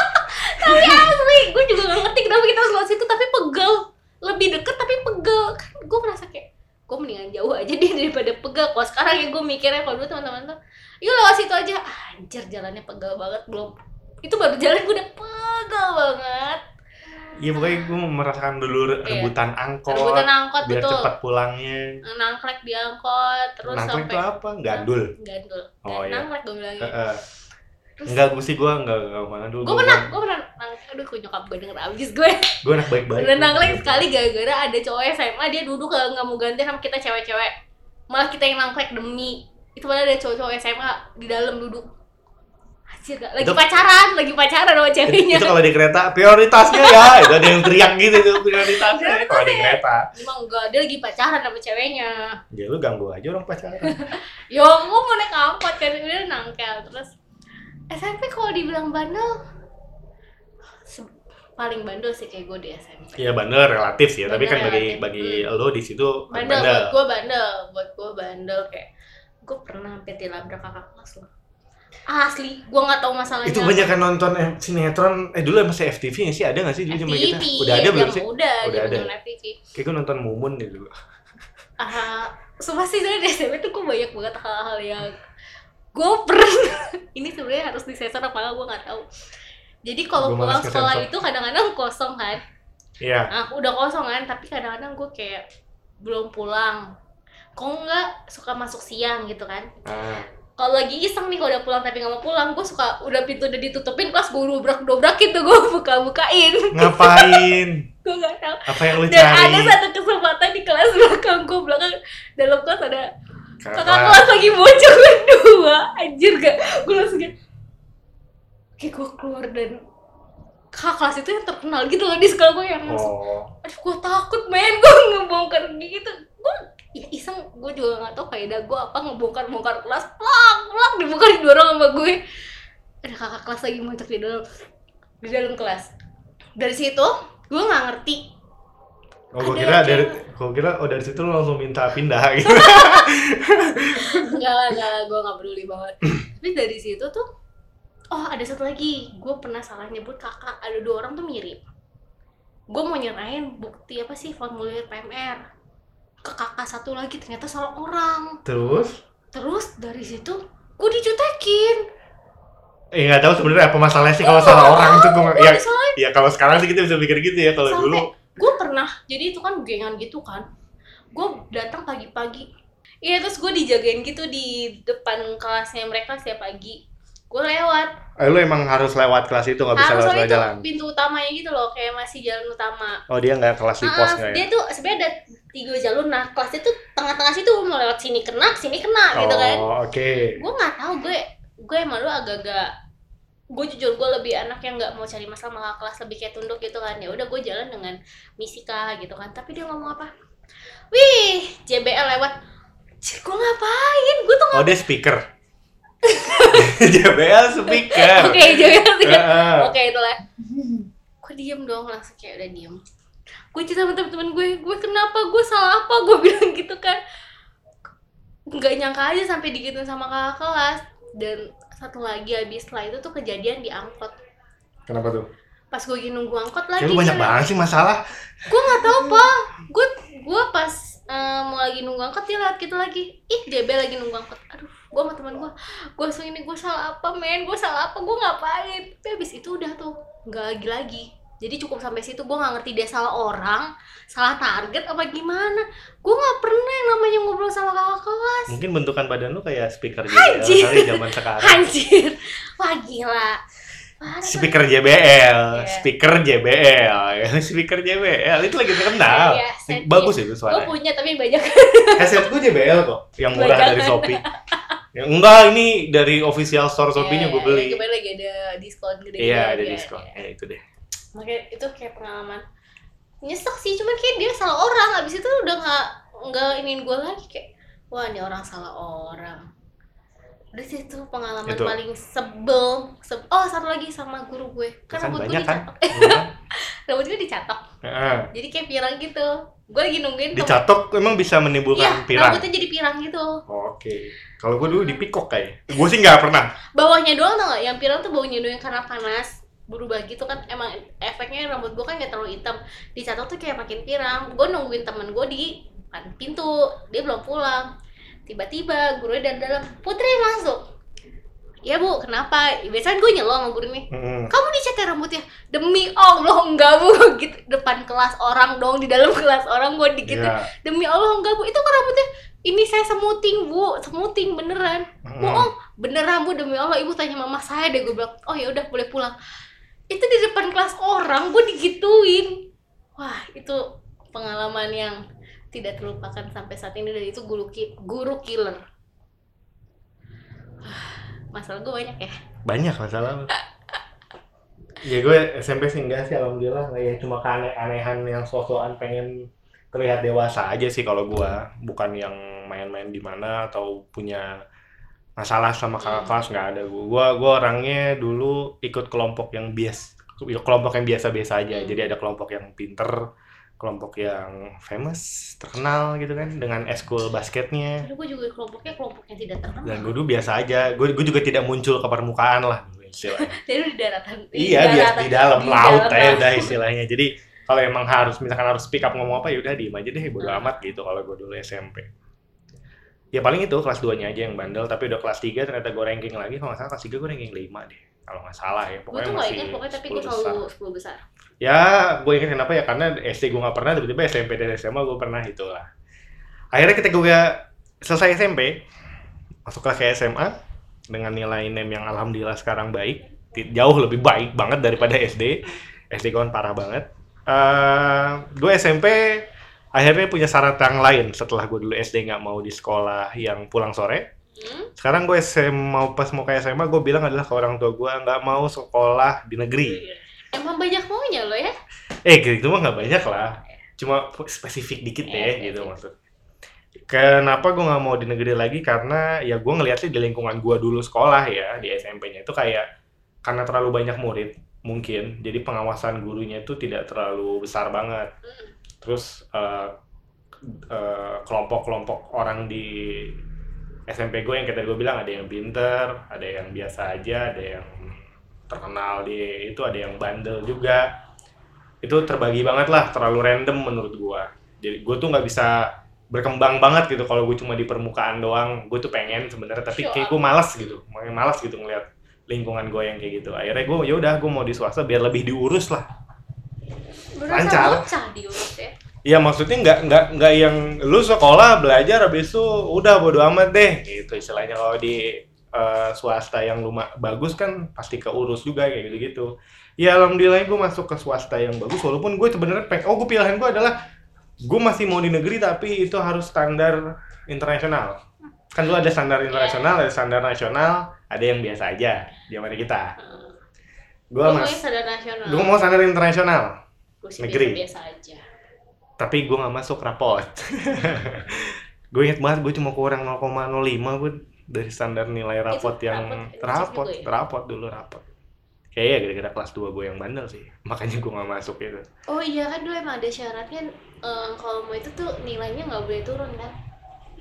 tapi asli gue juga gak ngerti kenapa kita harus lewat situ tapi pegel. Lebih deket tapi pegel. Kan gue merasa kayak gue mendingan jauh aja deh daripada pegel. Kalau sekarang ya gue mikirnya kalau dulu teman-teman tuh yuk lewat situ aja. Anjir jalannya pegel banget belum. Itu baru jalan gue udah Iya pokoknya gue merasakan dulu rebutan angkot, Iya. rebutan angkot biar betul cepat pulangnya. nangklek di angkot terus Nangklek sampai itu apa? Gandul. gandul Oh, iya. nangklek gue bilangnya Heeh. Terus- Enggak, gue sih gue enggak, enggak mana dulu. gue pernah gue pernah nang aduh kok nyokap gue denger abis gue Gue anak baik-baik. udah nangklek sekali gara-gara ada cowok SMA dia duduk nggak mau ganti sama kita cewek-cewek malah kita yang nangklek demi itu padahal ada cowok-cowok SMA di dalam duduk Anjir, gak? lagi Itu- pacaran lagi pacaran sama Itu, ceweknya. itu kalau di kereta prioritasnya ya, itu ada yang teriak gitu tuh prioritasnya. Kalau di kereta. emang enggak dia lagi pacaran sama ceweknya. Ya lu ganggu aja orang pacaran. yo gue mau naik angkot kan udah nangkel. Terus SMP kalau dibilang bandel paling bandel sih kayak gue di SMP Iya bandel relatif sih, ya, tapi kan Bandel bagi relatif. bagi lo di situ bandel, buat gue bandel. Buat gue bandel kayak gue pernah sampai dilabrak kakak kelas loh asli gue nggak tahu masalahnya Itu banyak kan nonton eh, sinetron, eh dulu masih FTV sih ada nggak sih dulu zaman kita? Udah ada belum sih? udah Udah ada. FTV Kayak gue nonton Mumun deh dulu. ah sumpah sih dari SMP tuh gue banyak banget hal-hal yang gue pernah ini sebenarnya harus disensor apa nggak gue nggak tahu jadi kalau pulang sekolah itu kadang-kadang kosong kan Iya. nah udah kosong kan tapi kadang-kadang gue kayak belum pulang kok nggak suka masuk siang gitu kan Ah. Kalau lagi iseng nih kalau udah pulang tapi nggak mau pulang gue suka udah pintu udah ditutupin kelas gue dobrak dobrak gitu gue buka bukain Ngapain? gue nggak tahu Apa yang lu dan cari? ada satu kesempatan di kelas belakang gue belakang dalam kelas ada Kakak kelas. kelas lagi bocor berdua anjir gak gue langsung kayak kayak gue keluar dan kakak kelas itu yang terkenal gitu loh di sekolah gue yang langsung Oh. aduh gue takut main gue ngebongkar gitu gue ya iseng. Gue juga nggak tahu faedah gue apa ngebongkar bongkar kelas. Plak plak dibuka didorong sama gue. Ada kakak kelas lagi muncul di dalam di dalam kelas. Dari situ gue nggak ngerti. Oh, gue kira dari, gue kira oh dari situ lu langsung minta pindah gitu. enggak lah enggak lah gue nggak peduli banget. Tapi dari situ tuh oh ada satu lagi. Gue pernah salah nyebut kakak. Ada dua orang tuh mirip. Gue mau nyerahin bukti apa sih formulir PMR ke kakak satu lagi ternyata salah orang. Terus? terus dari situ gue dicutekin. Eh nggak tahu sebenarnya apa masalahnya sih kalau Oh, salah orang tuh gue ya disalahin ya kalau sekarang sih kita bisa pikir gitu ya kalau dulu. Gue pernah jadi itu kan gengan gitu kan. Gue datang pagi-pagi. Iya terus gue dijagain gitu di depan kelasnya mereka setiap pagi gue lewat. Eh, lu emang harus lewat kelas itu nggak bisa harus lewat itu jalan pintu utamanya gitu loh kayak masih jalan utama. Oh dia nggak kelas di pos Ah, nggak ya? dia tuh sebenarnya ada tiga jalur. Nah kelasnya tuh tengah-tengah situ mau lewat sini kena sini kena gitu kan. Oh oke. Gue nggak tahu gue gue emang lu agak-agak gue jujur gue lebih anak yang nggak mau cari masalah kakak kelas lebih kayak tunduk gitu kan. Ya udah gue jalan dengan misika gitu kan. Tapi dia ngomong apa? Wih JBL lewat. Cik, gue ngapain? Gue tuh Oh dia speaker. JBL speaker. Oke, JBL speaker. Heeh. Oke itulah. Gue diem dong langsung kayak udah diem. Gue cerita sama temen-temen gue, gue kenapa? Gue salah apa? Gue bilang gitu kan. Nggak nyangka aja sampai digituin sama kakak kelas. Dan satu lagi abis setelah itu tuh kejadian di angkot. Kenapa tuh? Pas gue lagi nunggu angkot lagi. Kayak banyak kan. banget sih masalah. Gue nggak tahu pak. Gue gue pas eh, mau lagi nunggu angkot dia liat gitu lagi. Ih DB lagi nunggu angkot. Aduh, gue sama teman gue. Gue langsung ini gue salah apa men? Gue salah apa? Gue ngapain? Tapi abis itu udah tuh nggak lagi lagi. Jadi cukup sampai situ gue nggak ngerti dia salah orang, salah target apa gimana. Gue nggak pernah yang namanya ngobrol sama kakak kelas. Mungkin bentukan badan lu kayak speaker JBL kali zaman sekarang. Anjir, wah gila. Parah, Speaker JBL, Iya. speaker JBL, speaker JBL itu lagi terkenal. Iya, set Bagus itu gue suaranya. punya tapi banyak. Headset gue JBL kok, yang murah Banyak. dari Shopee. Ya, enggak, ini dari official store Shopee-nya gue Iya, beli. iya, Kemarin lagi ada diskon gede. Iya, ada diskon. Ya itu deh. Makanya itu kayak pengalaman nyesek sih, cuman kayak dia salah orang. Abis itu udah nggak nggak iniin gue lagi kayak wah ini orang salah orang. Udah sih itu pengalaman Itu. paling sebel. Seb- oh satu lagi sama guru gue. Kan, Kan rambut gue kan? dicatok. Bukan? rambut gue dicatok. Heeh. Jadi kayak pirang gitu. Gue lagi nungguin Dicatok emang bisa Iya, menimbulkan pirang. rambutnya jadi pirang gitu. Oke. Kalau gue dulu dipikok kayak. Gue sih nggak pernah. bawahnya doang tau gak? Yang pirang tuh bawahnya doang karena panas berubah gitu kan emang efeknya rambut gue kan gak terlalu hitam dicatok tuh kayak makin pirang gue nungguin temen gue di pintu dia belum pulang tiba-tiba gurunya dari dalam putri masuk. Ya bu. Kenapa? Biasanya gue nyelo sama guru nih Mm-mm. kamu dicat ya rambutnya? Demi allah enggak bu. Gitu depan kelas orang dong di dalam kelas orang gue dikit Iya. demi allah enggak bu. Itu kan rambutnya ini saya semuting bu. Semuting beneran. Mm-mm. bohong beneran bu. Demi allah ibu tanya mama saya deh gue bilang. Oh ya udah boleh pulang. Itu di depan kelas orang gue digituin. Wah itu pengalaman yang tidak terlupakan sampai saat ini dan itu guru ki- guru killer masalah gue banyak ya Banyak masalah. ya gue SMP sih enggak sih alhamdulillah ya cuma keaneh-anehan yang sosokan pengen terlihat dewasa aja sih kalau gue bukan yang main-main di mana atau punya masalah sama kakak Hmm. kelas nggak ada gue gua gua orangnya dulu ikut kelompok yang bias kelompok yang biasa-biasa aja Hmm. jadi ada kelompok yang pinter kelompok yang famous terkenal gitu kan dengan eskul basketnya. Tapi gue juga kelompoknya kelompok yang tidak terkenal. Dan gue dulu biasa aja. Gue gue juga tidak muncul ke permukaan lah jadi di daratan. Iya biasa di dalam di laut dalam ya udah istilahnya. Jadi kalau emang harus misalkan harus speak up ngomong apa ya udah diem aja deh bodo Hmm. amat gitu kalau gue dulu SMP ya paling itu kelas 2 nya aja yang bandel tapi udah kelas 3 ternyata gue ranking lagi. Kalau nggak salah kelas 3 gue ranking 5 deh kalau nggak salah ya. Gue pokoknya tuh gak masih ingat pokoknya tapi 10 gue besar. selalu 10 besar. Ya gue ingat kenapa ya? Karena SD gue nggak pernah tiba-tiba SMP dan SMA gue pernah itulah. Akhirnya ketika gue selesai SMP masuk ke SMA dengan nilai NEM yang alhamdulillah sekarang baik jauh lebih baik banget daripada SD SD kan parah banget. Eh, gue SMP akhirnya punya syarat yang lain setelah gue dulu SD nggak mau di sekolah yang pulang sore hmm? sekarang gue SM, mau pas mau ke SMA gue bilang adalah ke orang tua gue nggak mau sekolah di negeri emang banyak maunya lo ya Eh gitu mah nggak banyak lah. Cuma spesifik dikit Iya, deh iya, gitu iya. maksud. Kenapa gue nggak mau di negeri lagi? Karena ya gue ngeliatnya di lingkungan gue dulu sekolah ya di SMP-nya itu kayak karena terlalu banyak murid mungkin jadi pengawasan gurunya itu tidak terlalu besar banget. Hmm. Terus eh, eh, kelompok-kelompok orang di SMP gue yang kita gue bilang ada yang pinter, ada yang biasa aja, ada yang terkenal di itu, ada yang bandel juga. Itu terbagi banget lah, terlalu random menurut gue. Jadi gue tuh nggak bisa berkembang banget gitu kalau gue cuma di permukaan doang. Gue tuh pengen sebenarnya, tapi kayak gue malas gitu, makin malas gitu ngeliat lingkungan gue yang kayak gitu. Akhirnya gue ya udah gue mau di swasta biar lebih diurus lah. berasa Lancar. bocah diurus ya Iya maksudnya nggak nggak nggak yang lu sekolah belajar habis itu udah bodo amat deh gitu istilahnya kalau di eh, swasta yang lumah bagus kan pasti keurus juga kayak gitu gitu. Ya alhamdulillah gue masuk ke swasta yang bagus walaupun gue sebenarnya peng oh gue pilihan gue adalah gue masih mau di negeri tapi itu harus standar internasional. Kan lu ada standar internasional, ada standar nasional, ada yang biasa aja zaman kita. gue mas maunya sadar nasional. gue mau standar internasional Gue sih negeri. biasa aja. Tapi gue nggak masuk rapot gue inget banget gue cuma kurang 0,05 gue dari standar nilai rapot Itu yang rapot, itu rapot ya? rapot dulu rapot kayaknya gara-gara kelas 2 gue yang bandel sih makanya gue nggak masuk itu Oh iya kan dulu emang ada syaratnya eh, kalau mau itu tuh nilainya nggak boleh turun kan?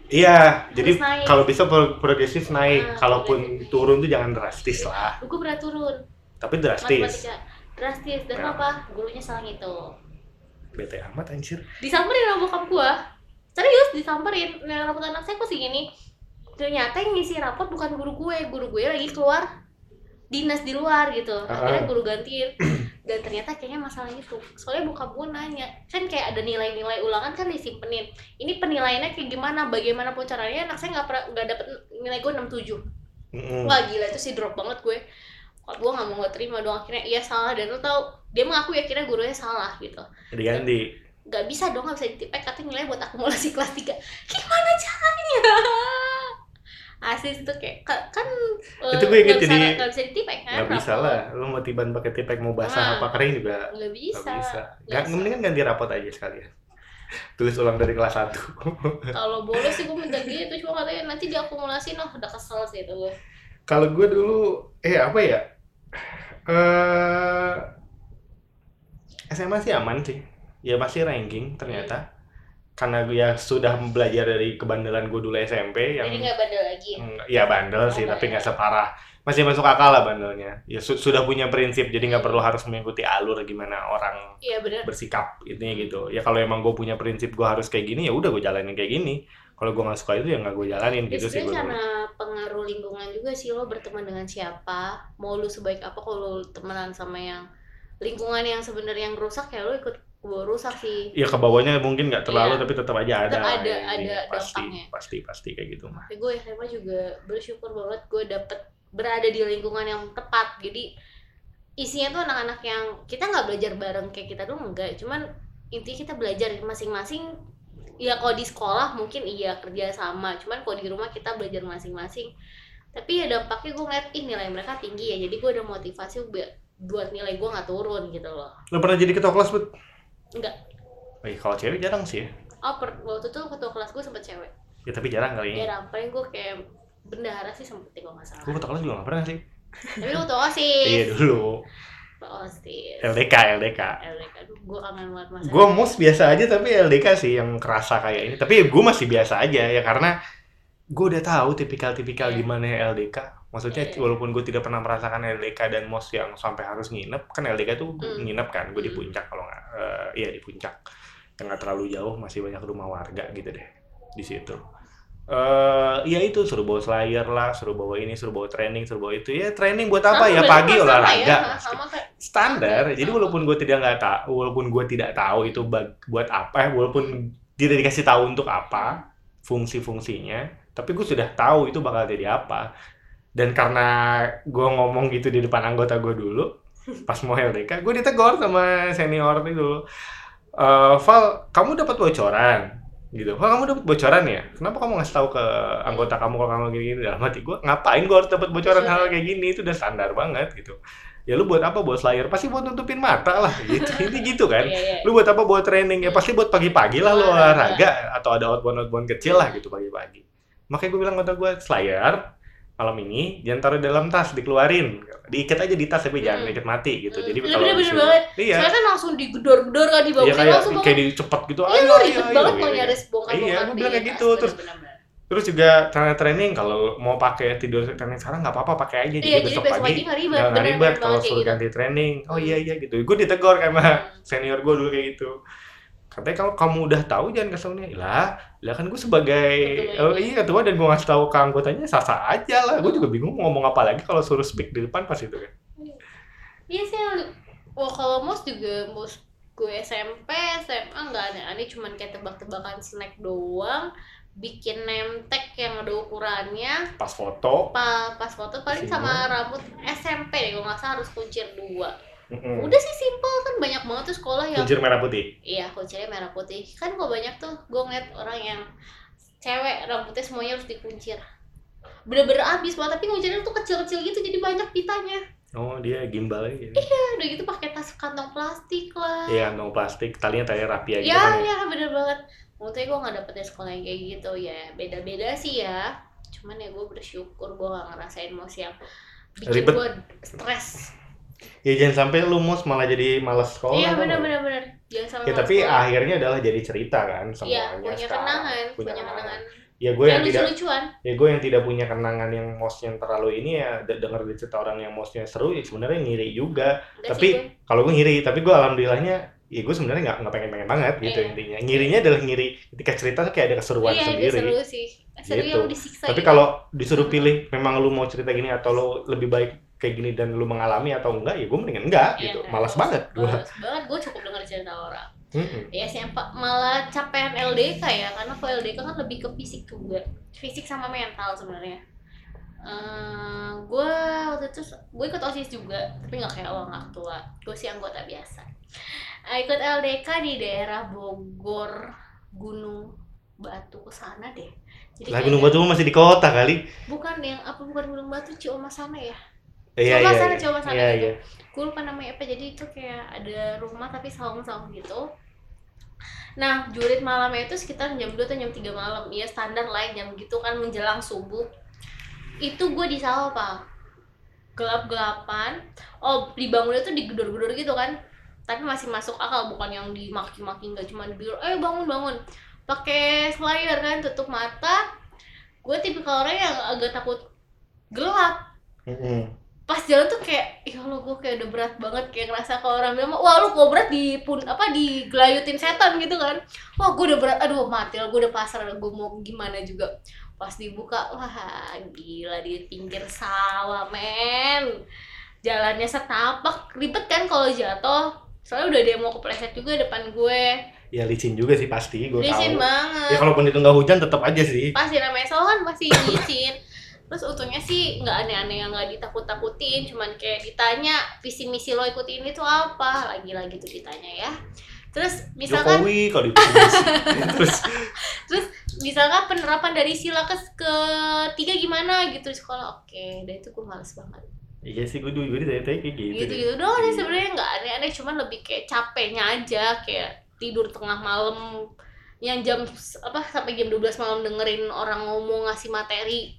iya jadi kalau bisa pro- progresif naik Ah, kalaupun progresif. turun tuh jangan drastis lah Gue pernah turun tapi drastis matematika drastis dan Ya. apa? Gurunya salah gitu. Bete amat anjir Disamperin sama bokap gua. Serius disamperin. Nah, rapot anak saya kok segini. Ternyata yang ngisi rapot bukan guru gue, guru gue lagi keluar dinas di luar gitu. Akhirnya Ah. guru gantiin. Dan ternyata kayaknya masalah itu. Soalnya bokap gue nanya, kan kayak ada nilai-nilai ulangan kan disimpenin. Ini penilaiannya kayak gimana? Bagaimanapun caranya anak saya nggak pernah nggak dapet nilai gue 67. Mm-mm. Wah gila itu sih drop banget gue gue gak mau gak terima dong. Akhirnya iya salah. Dan lo tau dia mengaku ya akhirnya gurunya salah gitu. Diganti. Gak bisa dong gak bisa ditipek katanya nilai buat akumulasi kelas 3 Gimana caranya? Asli itu kayak ka- kan eh, Itu gue inget nggak jadi- nggak bisa ditipek kan nggak bisa rapot. lah lu mau tiban pakai tipek mau basah Ah. apa kering juga Nggak nggak bisa, bisa. Nggak nggak bisa. mendingan ganti rapot aja sekalian. Tulis ulang dari kelas 1 Kalau boleh sih gue minta gitu cuma katanya nanti diakumulasi noh udah kesel sih itu gue kalau gue dulu eh apa ya eh SMA sih aman sih. Ya masih ranking ternyata. Karena gue ya sudah belajar dari kebandelan gue dulu SMP yang Jadi gak bandel lagi? Mm, ya bandel sih Oh, tapi bandel. nggak separah. Masih masuk akal lah bandelnya. Ya su- sudah punya prinsip jadi nggak perlu harus mengikuti alur gimana orang bener. bersikap intinya gitu. Ya kalau emang gue punya prinsip gue harus kayak gini ya udah gue jalanin kayak gini kalau gue nggak suka itu ya nggak gue jalanin Ya gitu sih gue karena pengaruh lingkungan juga sih lo berteman dengan siapa mau lu sebaik apa kalau lo temenan sama yang lingkungan yang sebenarnya yang rusak ya lo ikut gue rusak sih. Ya ke bawahnya mungkin nggak terlalu Iya. tapi tetap aja ada Tetap ada- ini, ada pasti dampaknya. pasti pasti kayak gitu mah tapi gue SMA juga bersyukur banget gue dapet berada di lingkungan yang tepat. Jadi isinya tuh anak-anak yang kita nggak belajar bareng kayak kita dulu enggak cuman intinya kita belajar masing-masing ya kalau di sekolah mungkin iya kerja sama. Cuman kalau di rumah kita belajar masing-masing. Tapi ya dampaknya gue ngeliat ih nilai mereka tinggi ya. Jadi gue ada motivasi buat buat nilai gue nggak turun gitu loh. Lo pernah jadi ketua kelas bet Enggak. Eh, kalau cewek jarang sih ya. oh per, waktu itu ketua kelas gue sempet cewek. Ya tapi jarang kali ya. Ini paling gue kayak bendahara sih sempet kalau nggak salah. Gue ketua kelas juga nggak pernah sih? Tapi lu ketua osis. Iya dulu osis LDK LDK LDK aduh gue kangen banget masa gue mus biasa aja tapi LDK sih yang kerasa kayak ini tapi gue masih biasa aja ya karena gue udah tahu tipikal-tipikal Iya. gimana LDK maksudnya Iya. walaupun gue tidak pernah merasakan LDK dan mos yang sampai harus nginep kan LDK tuh Hmm. nginep kan gue di Hmm. puncak kalau nggak eh, iya di puncak yang nggak terlalu jauh masih banyak rumah warga gitu deh di situ eh ya itu suruh bawa slayer lah suruh bawa ini suruh bawa training suruh bawa itu ya training buat apa Sama, ya pagi olahraga ya, pasti sama kayak standar. Sama. Jadi walaupun gue tidak nggak tahu, walaupun gue tidak tahu itu buat apa, eh, walaupun tidak dikasih tahu untuk apa fungsi-fungsinya, tapi gue sudah tahu itu bakal jadi apa. Dan karena gue ngomong gitu di depan anggota gue dulu, pas mau LDK, gue ditegur sama senior itu. "Eh, Val, kamu dapat bocoran gitu. Val, kamu dapat bocoran ya? Kenapa kamu ngasih tahu ke anggota kamu kalau kamu gini-gini? Dalam hati gue, ngapain gue harus dapat bocoran hal kayak gini? Itu udah standar banget gitu ya lu buat apa buat slayer pasti buat nutupin mata lah gitu ini gitu kan Iya, iya. lu buat apa buat training ya pasti buat pagi-pagi lah lu Olahraga. olahraga atau ada outbound outbound kecil lah gitu pagi-pagi makanya gue bilang kata gue slayer malam ini jangan taruh dalam tas dikeluarin. Diikat aja di tas tapi jangan Hmm. diikat mati gitu. Hmm, jadi bener, kalau bener, bener banget. iya. Soalnya kan langsung digedor-gedor kan Iya dibangunin kayak langsung kayak dicepet gitu. Iya lu ribet ayo, banget mau nyaris bongkar Iya, gue bilang kayak di gitu, tas, terus terus juga karena training kalau mau pakai tidur training sekarang nggak apa-apa pakai aja. Iya, jadi besok pagi nggak ribet, ribet kalau suruh gitu. ganti training. Oh Hmm. iya iya gitu. Gue ditegur sama Hmm. senior gue dulu kayak gitu katanya kalau kamu udah tahu jangan kasih tahunya lah lah kan gue sebagai Ketua oh, iya ketua dan gue ngasih tahu ke anggotanya sah aja lah. Gue juga bingung mau ngomong apa lagi kalau suruh speak di depan pas itu kan. Iya. Sih, yang- wah kalau mos juga mos gue SMP, SMA nggak aneh-aneh, cuman kayak tebak-tebakan snack doang, bikin name tag yang ada ukurannya, pas foto. Pa pas foto paling sama rambut SMP deh, kalau nggak salah harus kuncir dua. Mm-mm. Udah sih simple kan banyak banget tuh sekolah yang kuncir merah putih iya kuncirnya merah putih. Kan kok banyak tuh gue ngeliat orang yang cewek rambutnya semuanya harus dikuncir. Bener-bener abis banget, tapi kuncirnya tuh kecil-kecil gitu jadi banyak pitanya. Oh, dia gimbal aja. Iya, udah gitu pakai tas kantong plastik lah Iya, no plastik. Talinya tali rapi aja ya kan. ya bener banget Maksudnya gue gak dapet dari sekolah yang kayak gitu ya beda-beda sih ya cuman ya gue bersyukur gue gak ngerasain mos yang bikin Ribet. gue stres Ya jangan sampai lu mos malah jadi malas sekolah. iya nggak? bener bener jangan sampai Ya tapi sekolah. akhirnya adalah jadi cerita kan iya semuanya punya sekarang. kenangan punya kenangan Ya gue yang yang tidak lucu-lucuan ya gue yang tidak punya kenangan yang mos yang terlalu ini ya de- denger dari cerita orang yang mosnya seru ya sebenarnya ngiri juga Enggak Tapi- kalau gue ngiri tapi gue alhamdulillahnya ya gue sebenarnya nggak nggak pengen pengen banget gitu Iya. intinya ngirinya adalah ngiri ketika cerita tuh kayak ada keseruan iya dia sendiri seru sih seru Gitu. yang disiksa tapi gitu. kalau disuruh pilih memang lu mau cerita gini atau lu lebih baik kayak gini dan lu mengalami atau enggak ya gue mendingan enggak Iya, gitu. enggak. malas banget gue Males banget gue cukup denger cerita orang. Mm-mm. ya sih Pak malah capean LDK ya karena kalau LDK kan lebih ke fisik juga fisik sama mental sebenarnya. Eh, gue waktu itu gue ikut osis juga tapi nggak kayak lo nggak tua. Gue sih anggota biasa. Eh, ikut LDK di daerah Bogor Gunung Batu ke sana deh. Jadi lah Gunung Batu masih di kota kali. Bukan yang apa bukan Gunung Batu Cioma sana ya iya Coba iya sana, iya. coba sana iya gitu. iya. Gue lupa namanya apa jadi itu kayak ada rumah tapi saung-saung gitu. Nah jurit malamnya itu sekitar jam 2 atau jam 3 malam. Ya standar lah jam gitu kan menjelang subuh. Itu gue di sawah pak. Gelap-gelapan. Oh dibangunnya tuh digedor-gedor gitu kan. Tapi masih masuk akal bukan yang dimaki-maki nggak cuma dibilang eh bangun bangun. Pakai slayer kan tutup mata. Gue tipikal orang yang agak takut gelap. Pas jalan tuh kayak ya Allah gue kayak udah berat banget. Kayak ngerasa kalau orang bilang wah lu kok berat di pun apa digelayutin setan gitu kan. Wah gue udah berat aduh mati lah gue udah pasrah gue mau gimana juga. Pas dibuka wah gila di pinggir sawah men. Jalannya setapak ribet kan kalau jatuh. Soalnya udah ada yang mau kepleset juga depan gue. Ya licin juga sih pasti gue licin tahu. banget. Ya kalaupun itu nggak hujan tetap aja sih. Pasti namanya sawah kan pasti licin terus untungnya sih nggak aneh-aneh yang nggak ditakut-takutin cuman kayak ditanya visi misi lo ikut ini tuh apa? Lagi-lagi tuh ditanya ya. Terus misalkan Jokowi kalau itu terus. Misalkan penerapan dari sila ke ketiga gimana gitu? Di sekolah oke dan itu gue males banget. Iya sih gue dulu ditanya kayak gitu gitu deh. gitu doang sih sebenarnya nggak aneh-aneh cuman lebih kayak capeknya aja kayak tidur tengah malam yang jam apa sampai jam 12 malam dengerin orang ngomong ngasih materi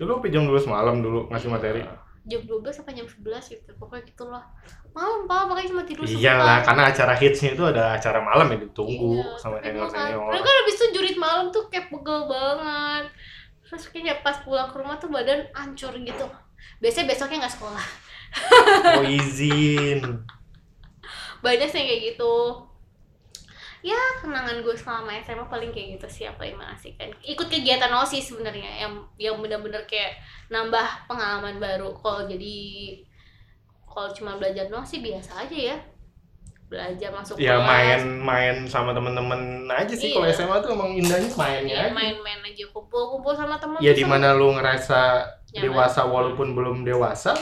Dulu sampai jam 12 malam dulu ngasih materi. jam 12 sampai jam 11 gitu pokoknya gitulah malam pak makanya cuma tidur Iya lah, karena acara hitsnya itu ada acara malam yang ditunggu Iya, sama tapi senior makan. senior. Terus kan habis itu jurit malam tuh kayak pegel banget. Terus kayaknya pas pulang ke rumah tuh badan hancur gitu. Biasanya besoknya nggak sekolah. Oh izin. Banyak sih kayak gitu. Ya kenangan gue selama SMA paling kayak gitu sih apa yang mengasihkan. Ikut kegiatan OSIS sebenarnya yang yang benar-benar kayak nambah pengalaman baru. Kalau jadi kalau cuma belajar doang sih biasa aja ya. Belajar masuk Ya kelas. main-main sama temen-temen aja sih. Kalau Iya. SMA tuh emang indahnya mainnya Iya, aja. main-main aja kumpul-kumpul sama teman Ya tuh di mana lu ngerasa Nyaman. dewasa walaupun belum dewasa,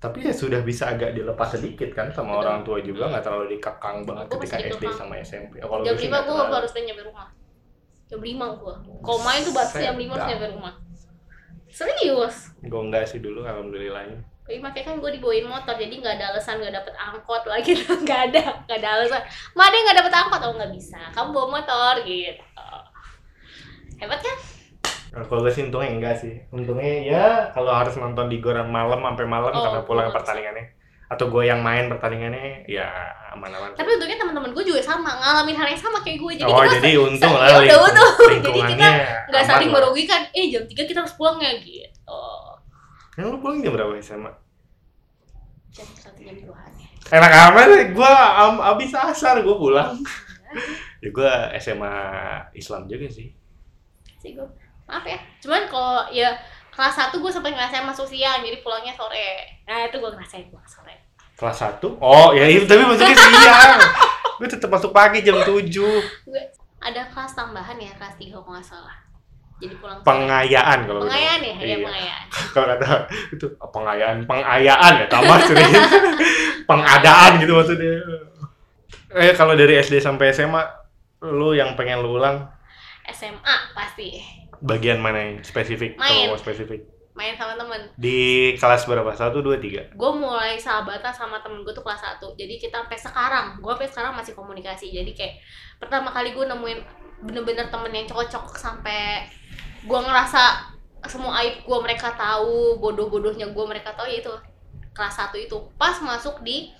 tapi ya sudah bisa agak dilepas sedikit kan sama Betul. orang tua juga nggak terlalu dikekang banget Gua ketika SD dikekang. sama SMP. Oh, kalau jam gue sih 5 nggak gue terlalu. harus nyampe rumah. Jam 5 gue kalau main tuh batas jam 5 harus nyampe rumah. Serius? Gue enggak sih dulu alhamdulillahnya. tapi makanya kan gue dibawain motor jadi nggak ada alasan nggak dapet angkot lagi. Nggak ada nggak ada alasan. Ma ada yang nggak dapet angkot? Oh nggak bisa. Kamu bawa motor gitu. Hebat kan kalau gue sih untungnya enggak sih. Untungnya ya kalau harus nonton di goran malam sampai malam Oh, karena pulang pertandingannya. Atau gue yang main pertandingannya ya aman-aman. tapi untungnya teman-teman gue juga sama ngalamin hal yang sama kayak gue jadi oh kita jadi untung sa- lah ya udah untung jadi kita nggak saling merugikan eh jam 3 kita harus pulang ya gitu Yang lu pulang jam berapa SMA? jam satu jam dua ya Enak amat gue am, abis asar gue pulang. Ya gue SMA Islam juga sih. sih gue maaf ya cuman kalau ya kelas 1 gue sampai ngerasain masuk siang jadi pulangnya sore nah itu gue ngerasain pulang sore Kelas 1? Oh ya itu tapi masuknya siang. gue tetap masuk pagi jam 7. gue ada kelas tambahan ya kelas 3 kalau nggak salah jadi pulang sore. Pengayaan kalau gitu. pengayaan ya ya Iya. pengayaan kalau kata itu pengayaan pengayaan ya tambah serius pengadaan gitu maksudnya eh kalau dari SD sampai SMA lu yang pengen lu ulang SMA pasti bagian mana yang spesifik Main. kalau mau spesifik main sama temen Di kelas berapa? Satu, dua, tiga. gue mulai sahabatan sama temen gue tuh kelas 1 jadi kita sampai sekarang gue sampai sekarang masih komunikasi jadi kayak pertama kali gue nemuin bener-bener temen yang cocok sampai gue ngerasa semua aib gue mereka tahu bodoh-bodohnya gue mereka tahu ya itu kelas 1 itu pas masuk di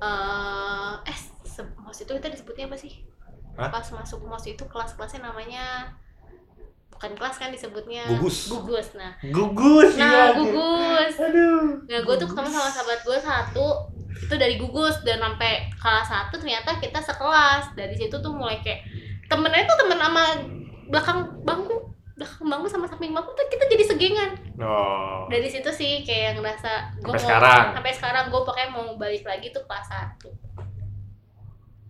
eh eh se- mos itu kita disebutnya apa sih Hah? pas masuk mos itu kelas-kelasnya namanya bukan kelas kan disebutnya Gugus. gugus nah Gugus nah iya. gugus Aduh. Nah, gue tuh ketemu sama sahabat gue satu itu dari gugus dan sampai kelas satu ternyata kita sekelas. Dari situ tuh mulai kayak temennya tuh temen sama belakang bangku, belakang bangku sama samping bangku tuh kita jadi segengan. Oh. Dari situ sih kayak yang ngerasa gue Sampai sekarang? sampai sekarang gue pokoknya mau balik lagi tuh kelas satu.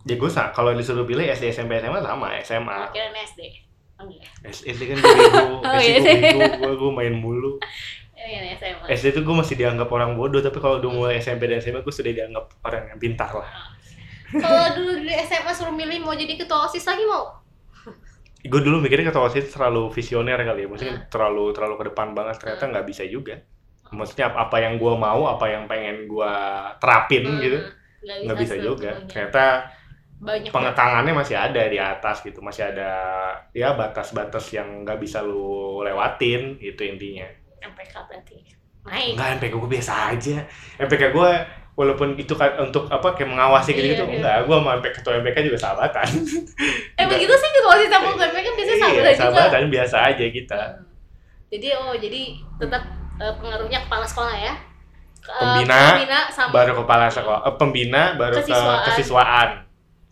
Ya gue sa- kalau disuruh pilih SD, SMP, SMA sama SMA. Kira SD. Oh iya. SD kan gue bego, Oh, SD iya gue bego, gue, main mulu. Iya SMA. SD tuh gue masih dianggap orang bodoh, tapi kalau udah mulai SMP dan SMA gue sudah dianggap orang yang pintar lah. Kalau dulu di SMA suruh milih mau jadi ketua OSIS lagi mau? Gue dulu mikirnya ketua OSIS terlalu visioner kali ya, maksudnya Hmm. terlalu terlalu ke depan banget, ternyata nggak bisa juga. Maksudnya ap- apa yang gue mau, apa yang pengen gue terapin Hmm, gitu, nggak bisa juga. sepenuhnya. Ternyata Banyak pengekangannya masih ada di atas gitu, masih ada ya batas-batas yang nggak bisa lu lewatin, itu intinya. MPK berarti. Naik. Enggak, MPK gue biasa aja. MPK gue walaupun itu kan untuk apa kayak mengawasi gitu gitu Iya, iya. enggak gue sama MPK ketua MPK juga sahabatan Eh begitu sih ketua OSIS sama ketua MPK biasanya Iya, sahabatan juga. sahabatan biasa aja kita Hmm. Jadi oh jadi tetap eh, pengaruhnya kepala sekolah ya. Pembina, pembina sama baru kepala sekolah eh, pembina baru ke Kesiswaan.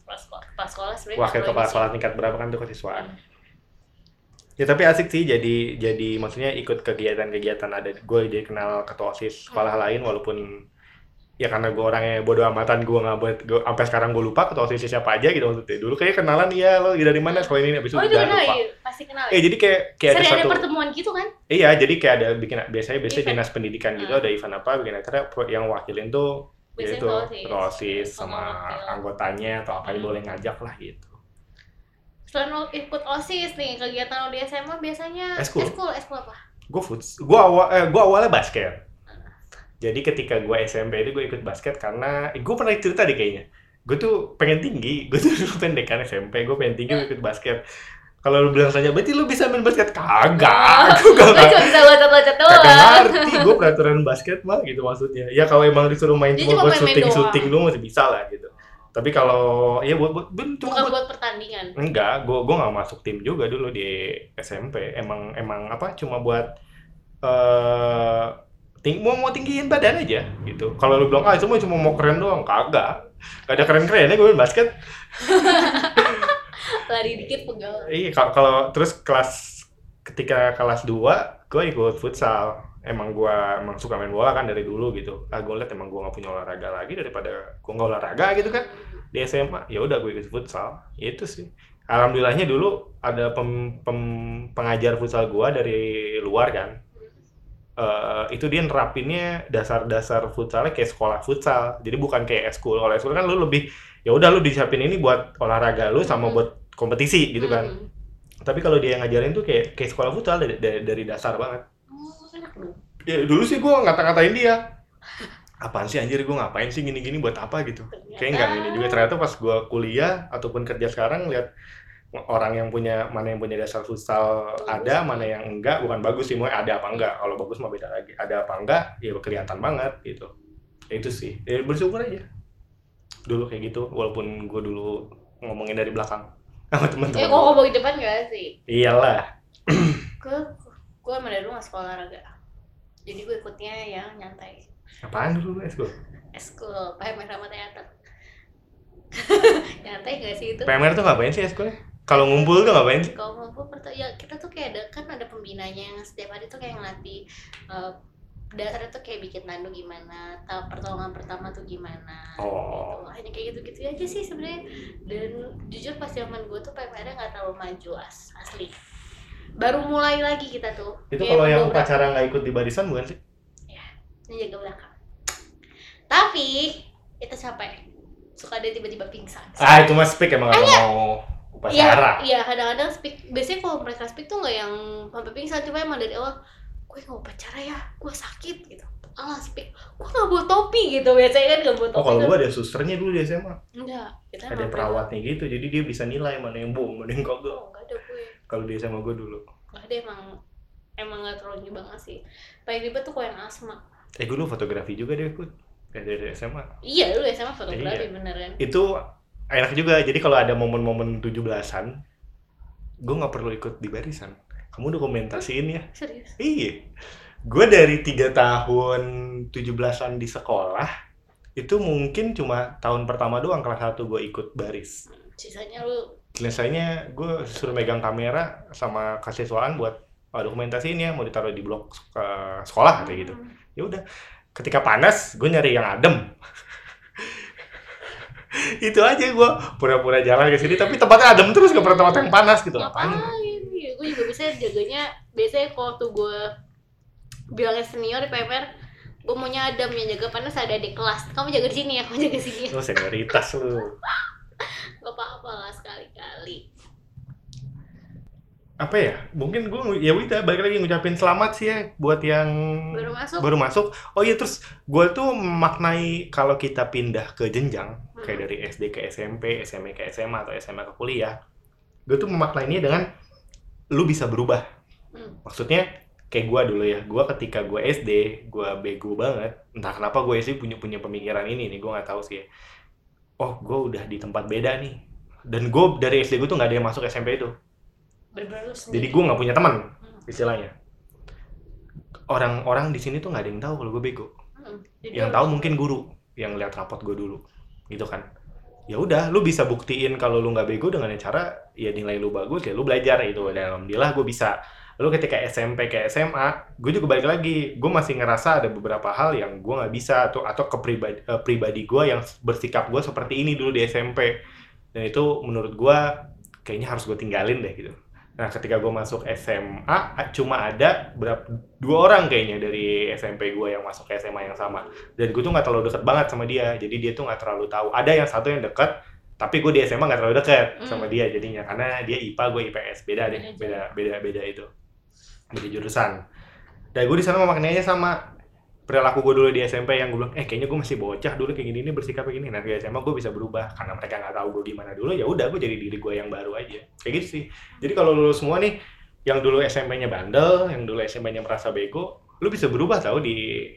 Kepala sekolah. Kepala sekolah sebenarnya wakil kepala sekolah tingkat berapa kan tuh kesiswaan Hmm. ya tapi asik sih jadi jadi maksudnya ikut kegiatan-kegiatan ada gue jadi kenal ketua osis sekolah Hmm. lain walaupun ya karena gue orangnya bodo amatan gue nggak buat gue sampai sekarang gue lupa ketua osis siapa aja gitu maksudnya dulu kayak kenalan iya lo dari mana sekolah ini abis itu Oh itu udah kenal lupa ya? Pasti kenal eh ya? jadi kayak kayak ada Sering ada satu pertemuan gitu kan? iya jadi kayak ada bikin biasanya biasanya Event. dinas pendidikan gitu Hmm. ada event apa bikin acara yang wakilin tuh yaitu ketua OSIS. ketua osis Sama anggotanya atau apa Hmm. boleh ngajak lah gitu Selain lo ikut OSIS nih, kegiatan lo di SMA biasanya Eskul. eskul, eskul apa? gue futs gue awal eh, gue awalnya basket jadi ketika gue SMP itu gue ikut basket karena gue pernah cerita deh kayaknya gue tuh pengen tinggi gue tuh dulu pendek kan SMP gue pengen tinggi gue ikut basket kalau lu bilang saja berarti lu bisa main basket kagak gue Lo gak cuma bisa loncat-loncat kagak doang. ngerti gue peraturan basket mah gitu maksudnya ya kalau emang disuruh main cuma buat main-main syuting doang. syuting lu masih bisa lah gitu tapi kalau ya buat buat buat- cuma Bukan buat buat pertandingan. Enggak, gue gue nggak masuk tim juga dulu di SMP. Emang emang apa? Cuma buat eh ting mau mau tinggiin badan aja gitu. Kalau lu bilang ah mah cuma mau keren doang, kagak. Gak ada keren kerennya gue main basket. Lari dikit pegal. Iya kalau terus kelas ketika kelas 2 gue ikut futsal. Emang gue emang suka main bola kan dari dulu gitu. Ah gue liat emang gue nggak punya olahraga lagi daripada gue nggak olahraga gitu kan di SMA ya udah gue ikut futsal itu sih alhamdulillahnya dulu ada pem- pem- pengajar futsal gue dari luar kan Eh, itu dia nerapinnya dasar-dasar futsalnya kayak sekolah futsal jadi bukan kayak eskul kalau eskul kan lu lebih ya udah lu disiapin ini buat olahraga lu sama Hmm. buat kompetisi gitu kan. Hmm. tapi kalau dia yang ngajarin tuh kayak kayak sekolah futsal dari, dari, dari dasar banget. Oh, enak dong. ya dulu sih gue ngata-ngatain dia. Apaan sih anjir gue ngapain sih gini-gini buat apa gitu. Kayak nggak gini juga. Ternyata pas gua kuliah ataupun kerja sekarang lihat orang yang punya mana yang punya dasar futsal ada mana yang enggak bukan bagus sih. Mau ada apa enggak? Kalau bagus mah beda lagi. Ada apa enggak? Ya kelihatan banget gitu. Ya itu sih. Ya bersyukur aja. Dulu kayak gitu walaupun gue dulu ngomongin dari belakang sama Eh, teman-teman kok ngomong di depan gak sih? iyalah Gue gue emang dari gak sekolah olahraga. Jadi gue ikutnya yang nyantai. apaan dulu eskul Eskul, PMR sama teater. nyantai gak sih itu? PMR tuh ngapain sih eskulnya kalau ngumpul tuh ngapain sih Kalau ngumpul ya kita tuh kayak ada kan ada pembinanya yang setiap hari tuh kayak ngelatih eh, dasarnya tuh kayak bikin tandu gimana, tahap pertolongan pertama tuh gimana. Oh. Gitu. Hanya kayak gitu-gitu aja sih sebenarnya. Dan jujur pas zaman gue tuh PMR-nya nggak terlalu maju as asli. Baru mulai lagi kita tuh. itu kalau yang upacara nggak ikut di barisan bukan sih ini jaga belakang. Tapi itu capek. Suka ada tiba-tiba pingsan. ah itu mas speak emang nggak mau upacara Iya, iya kadang-kadang speak. Biasanya kalau mereka speak tuh nggak yang sampai pingsan, cuma emang dari awal gue gue nggak upacara ya gue sakit gitu alas speak gue nggak bawa topi gitu biasanya kan nggak bawa topi Oh kalau kan. gua ada susternya dulu di SMA, enggak kita ada perawatnya gitu, jadi dia bisa nilai mana yang bohong, mana yang kagak. oh nggak ada gue Kalau di SMA gua dulu. nggak ada emang emang nggak terlalu banget sih paling ribet tuh kok yang asma Eh gua dulu fotografi juga deh, Put. Kayak dari SMA. iya dulu sama fotografi Iya. beneran Itu enak juga, jadi kalau ada momen-momen 17-an, gua nggak perlu ikut di barisan. Kamu dokumentasiin ya. serius Iya. Gue dari tiga tahun 17-an di sekolah, itu mungkin cuma tahun pertama doang kelas 1 gue ikut baris. sisanya lu Biasanya gue suruh megang kamera sama kasiswaan buat oh, dokumentasiin ya, mau ditaruh di blog ke sekolah kayak gitu. Hmm. Ya udah, ketika panas gue nyari yang adem. itu aja gue pura-pura jalan ke sini tapi tempatnya adem terus gak pernah tempat yang panas gitu ngapain ngapain ya gue juga jaganya biasanya kalau tuh gue bilangnya senior di PMR gue maunya adem yang jaga panas ada di kelas. Kamu jaga di sini ya kamu jaga di sini. Lu senioritas lu. Gak apa-apa lah sekali-kali. Apa ya? Mungkin gue ya udah balik lagi ngucapin selamat sih ya buat yang baru masuk. baru masuk. Oh iya terus gue tuh memaknai kalau kita pindah ke jenjang kayak dari SD ke SMP SMP ke SMA atau SMA ke kuliah gue tuh memaknainya dengan lu bisa berubah Hmm. maksudnya kayak gue dulu ya gue ketika gue SD gue bego banget entah kenapa gue SD punya punya pemikiran ini nih gue nggak tahu sih ya. oh gue udah di tempat beda nih dan gue dari SD gue tuh nggak ada yang masuk SMP itu jadi gue nggak punya teman Hmm. istilahnya orang-orang di sini tuh nggak ada yang tahu kalau gue bego Hmm. Yang tahu mungkin guru yang lihat rapot gue dulu gitu kan ya udah lu bisa buktiin kalau lu nggak bego dengan cara ya nilai lu bagus ya lu belajar itu dan alhamdulillah gue bisa. Lu ketika SMP ke SMA gue juga balik lagi. Gue masih ngerasa ada beberapa hal yang gue nggak bisa atau atau ke pribadi, eh, pribadi gue yang bersikap gue seperti ini dulu di SMP. Dan itu menurut gue kayaknya harus gue tinggalin deh gitu nah ketika gue masuk SMA cuma ada berapa dua orang kayaknya dari SMP gue yang masuk ke SMA yang sama. Dan gue tuh nggak terlalu deket banget sama dia jadi dia tuh nggak terlalu tahu. Ada yang satu yang deket tapi gue di SMA nggak terlalu deket sama Hmm. dia jadinya karena dia IPA gue IPS beda deh Beda beda beda beda itu. Beda jurusan. Dan gue di sana maknanya sama perilaku gue dulu di SMP yang gue bilang eh kayaknya gue masih bocah dulu kayak gini ini bersikap kayak gini. Nah di SMA gue bisa berubah. Karena mereka nggak tahu gue gimana dulu ya udah gue jadi diri gue yang baru aja. Kayak gitu sih. Jadi kalau lu semua nih yang dulu SMP-nya bandel yang dulu SMP-nya merasa bego lu bisa berubah tahu di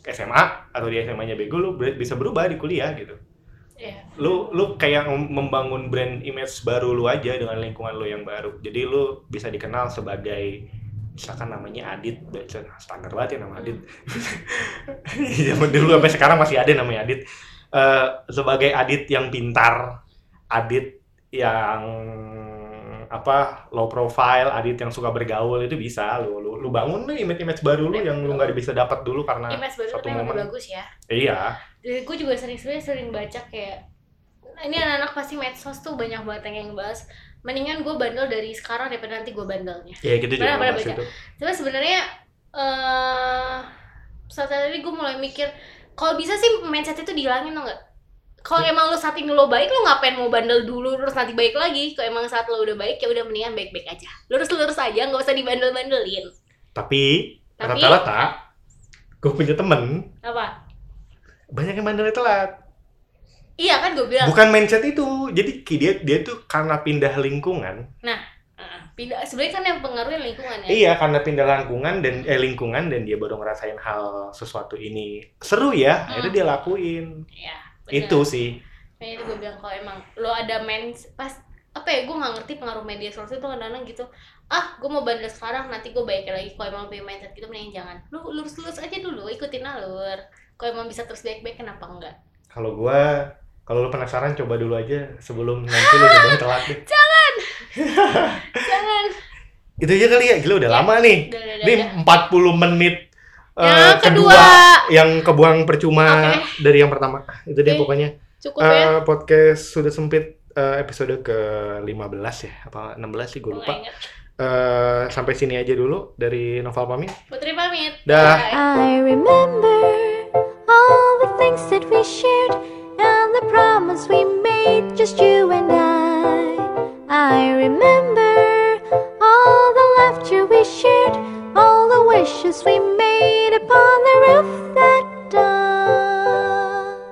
SMA atau di SMA-nya bego lu ber- bisa berubah di kuliah gitu. Iya. lu lu kayak mem- membangun brand image baru lu aja dengan lingkungan lu yang baru. Jadi lu bisa dikenal sebagai misalkan namanya Adit standar banget ya nama Adit. Zaman dulu sampai sekarang masih ada namanya Adit. Eh, sebagai Adit yang pintar Adit yang apa low profile Adit yang suka bergaul itu bisa. Lu lu, lu bangun nih image image baru lu yang lu nggak bisa dapat dulu karena Image baru satu momen. bagus ya. Iya. Jadi gue juga sering sering baca kayak "Nah, ini anak-anak pasti medsos tuh banyak banget yang ngebahas mendingan gue bandel dari sekarang daripada nanti gue bandelnya ya gitu juga baca. itu Cuma sebenarnya eh saat tadi gue mulai mikir kalau bisa sih mindset itu dihilangin tau nggak? Kalau emang lu saat ini lo baik, lu ngapain mau bandel dulu terus nanti baik lagi? Kalau emang saat lo udah baik ya udah mendingan baik-baik aja. Lurus-lurus aja, nggak usah dibandel-bandelin. tapi Tapi- rata-rata gue punya temen Apa? banyak yang bandelnya telat Iya kan gue bilang. bukan mindset itu. Jadi dia dia tuh karena pindah lingkungan. Heeh, pindah sebenarnya kan yang pengaruhnya lingkungan ya. iya karena pindah lingkungan dan eh lingkungan dan dia baru ngerasain hal sesuatu ini. Seru ya Hmm. akhirnya dia lakuin. Iya. itu sih. Makanya itu gue bilang kalau emang lo ada main pas apa ya gue nggak ngerti pengaruh media sosial itu kadang-kadang gitu. Ah gue mau bandel sekarang nanti gue baikin lagi kalau emang punya mindset gitu mending jangan. Lu lurus lurus aja dulu ikutin alur. Kalau emang bisa terus baik baik kenapa enggak? Kalau gua kalau lu penasaran coba dulu aja sebelum nanti lu udah telat deh jangan itu aja kali ya gila udah Ya. lama nih udah udah ini udah 40 menit eh, Yang kedua, kedua. yang kebuang percuma Oke. dari yang pertama itu deh Oke. pokoknya cukup ya Eh, podcast sudah sempit eh, episode ke-15 ya apa 16 sih gue lupa. Eh, sampai sini aja dulu dari Noval pamit Putri pamit Dah. Bye. I remember all the things that we shared the promise we made, just you and I. I remember all the laughter we shared, all the wishes we made upon the roof that died.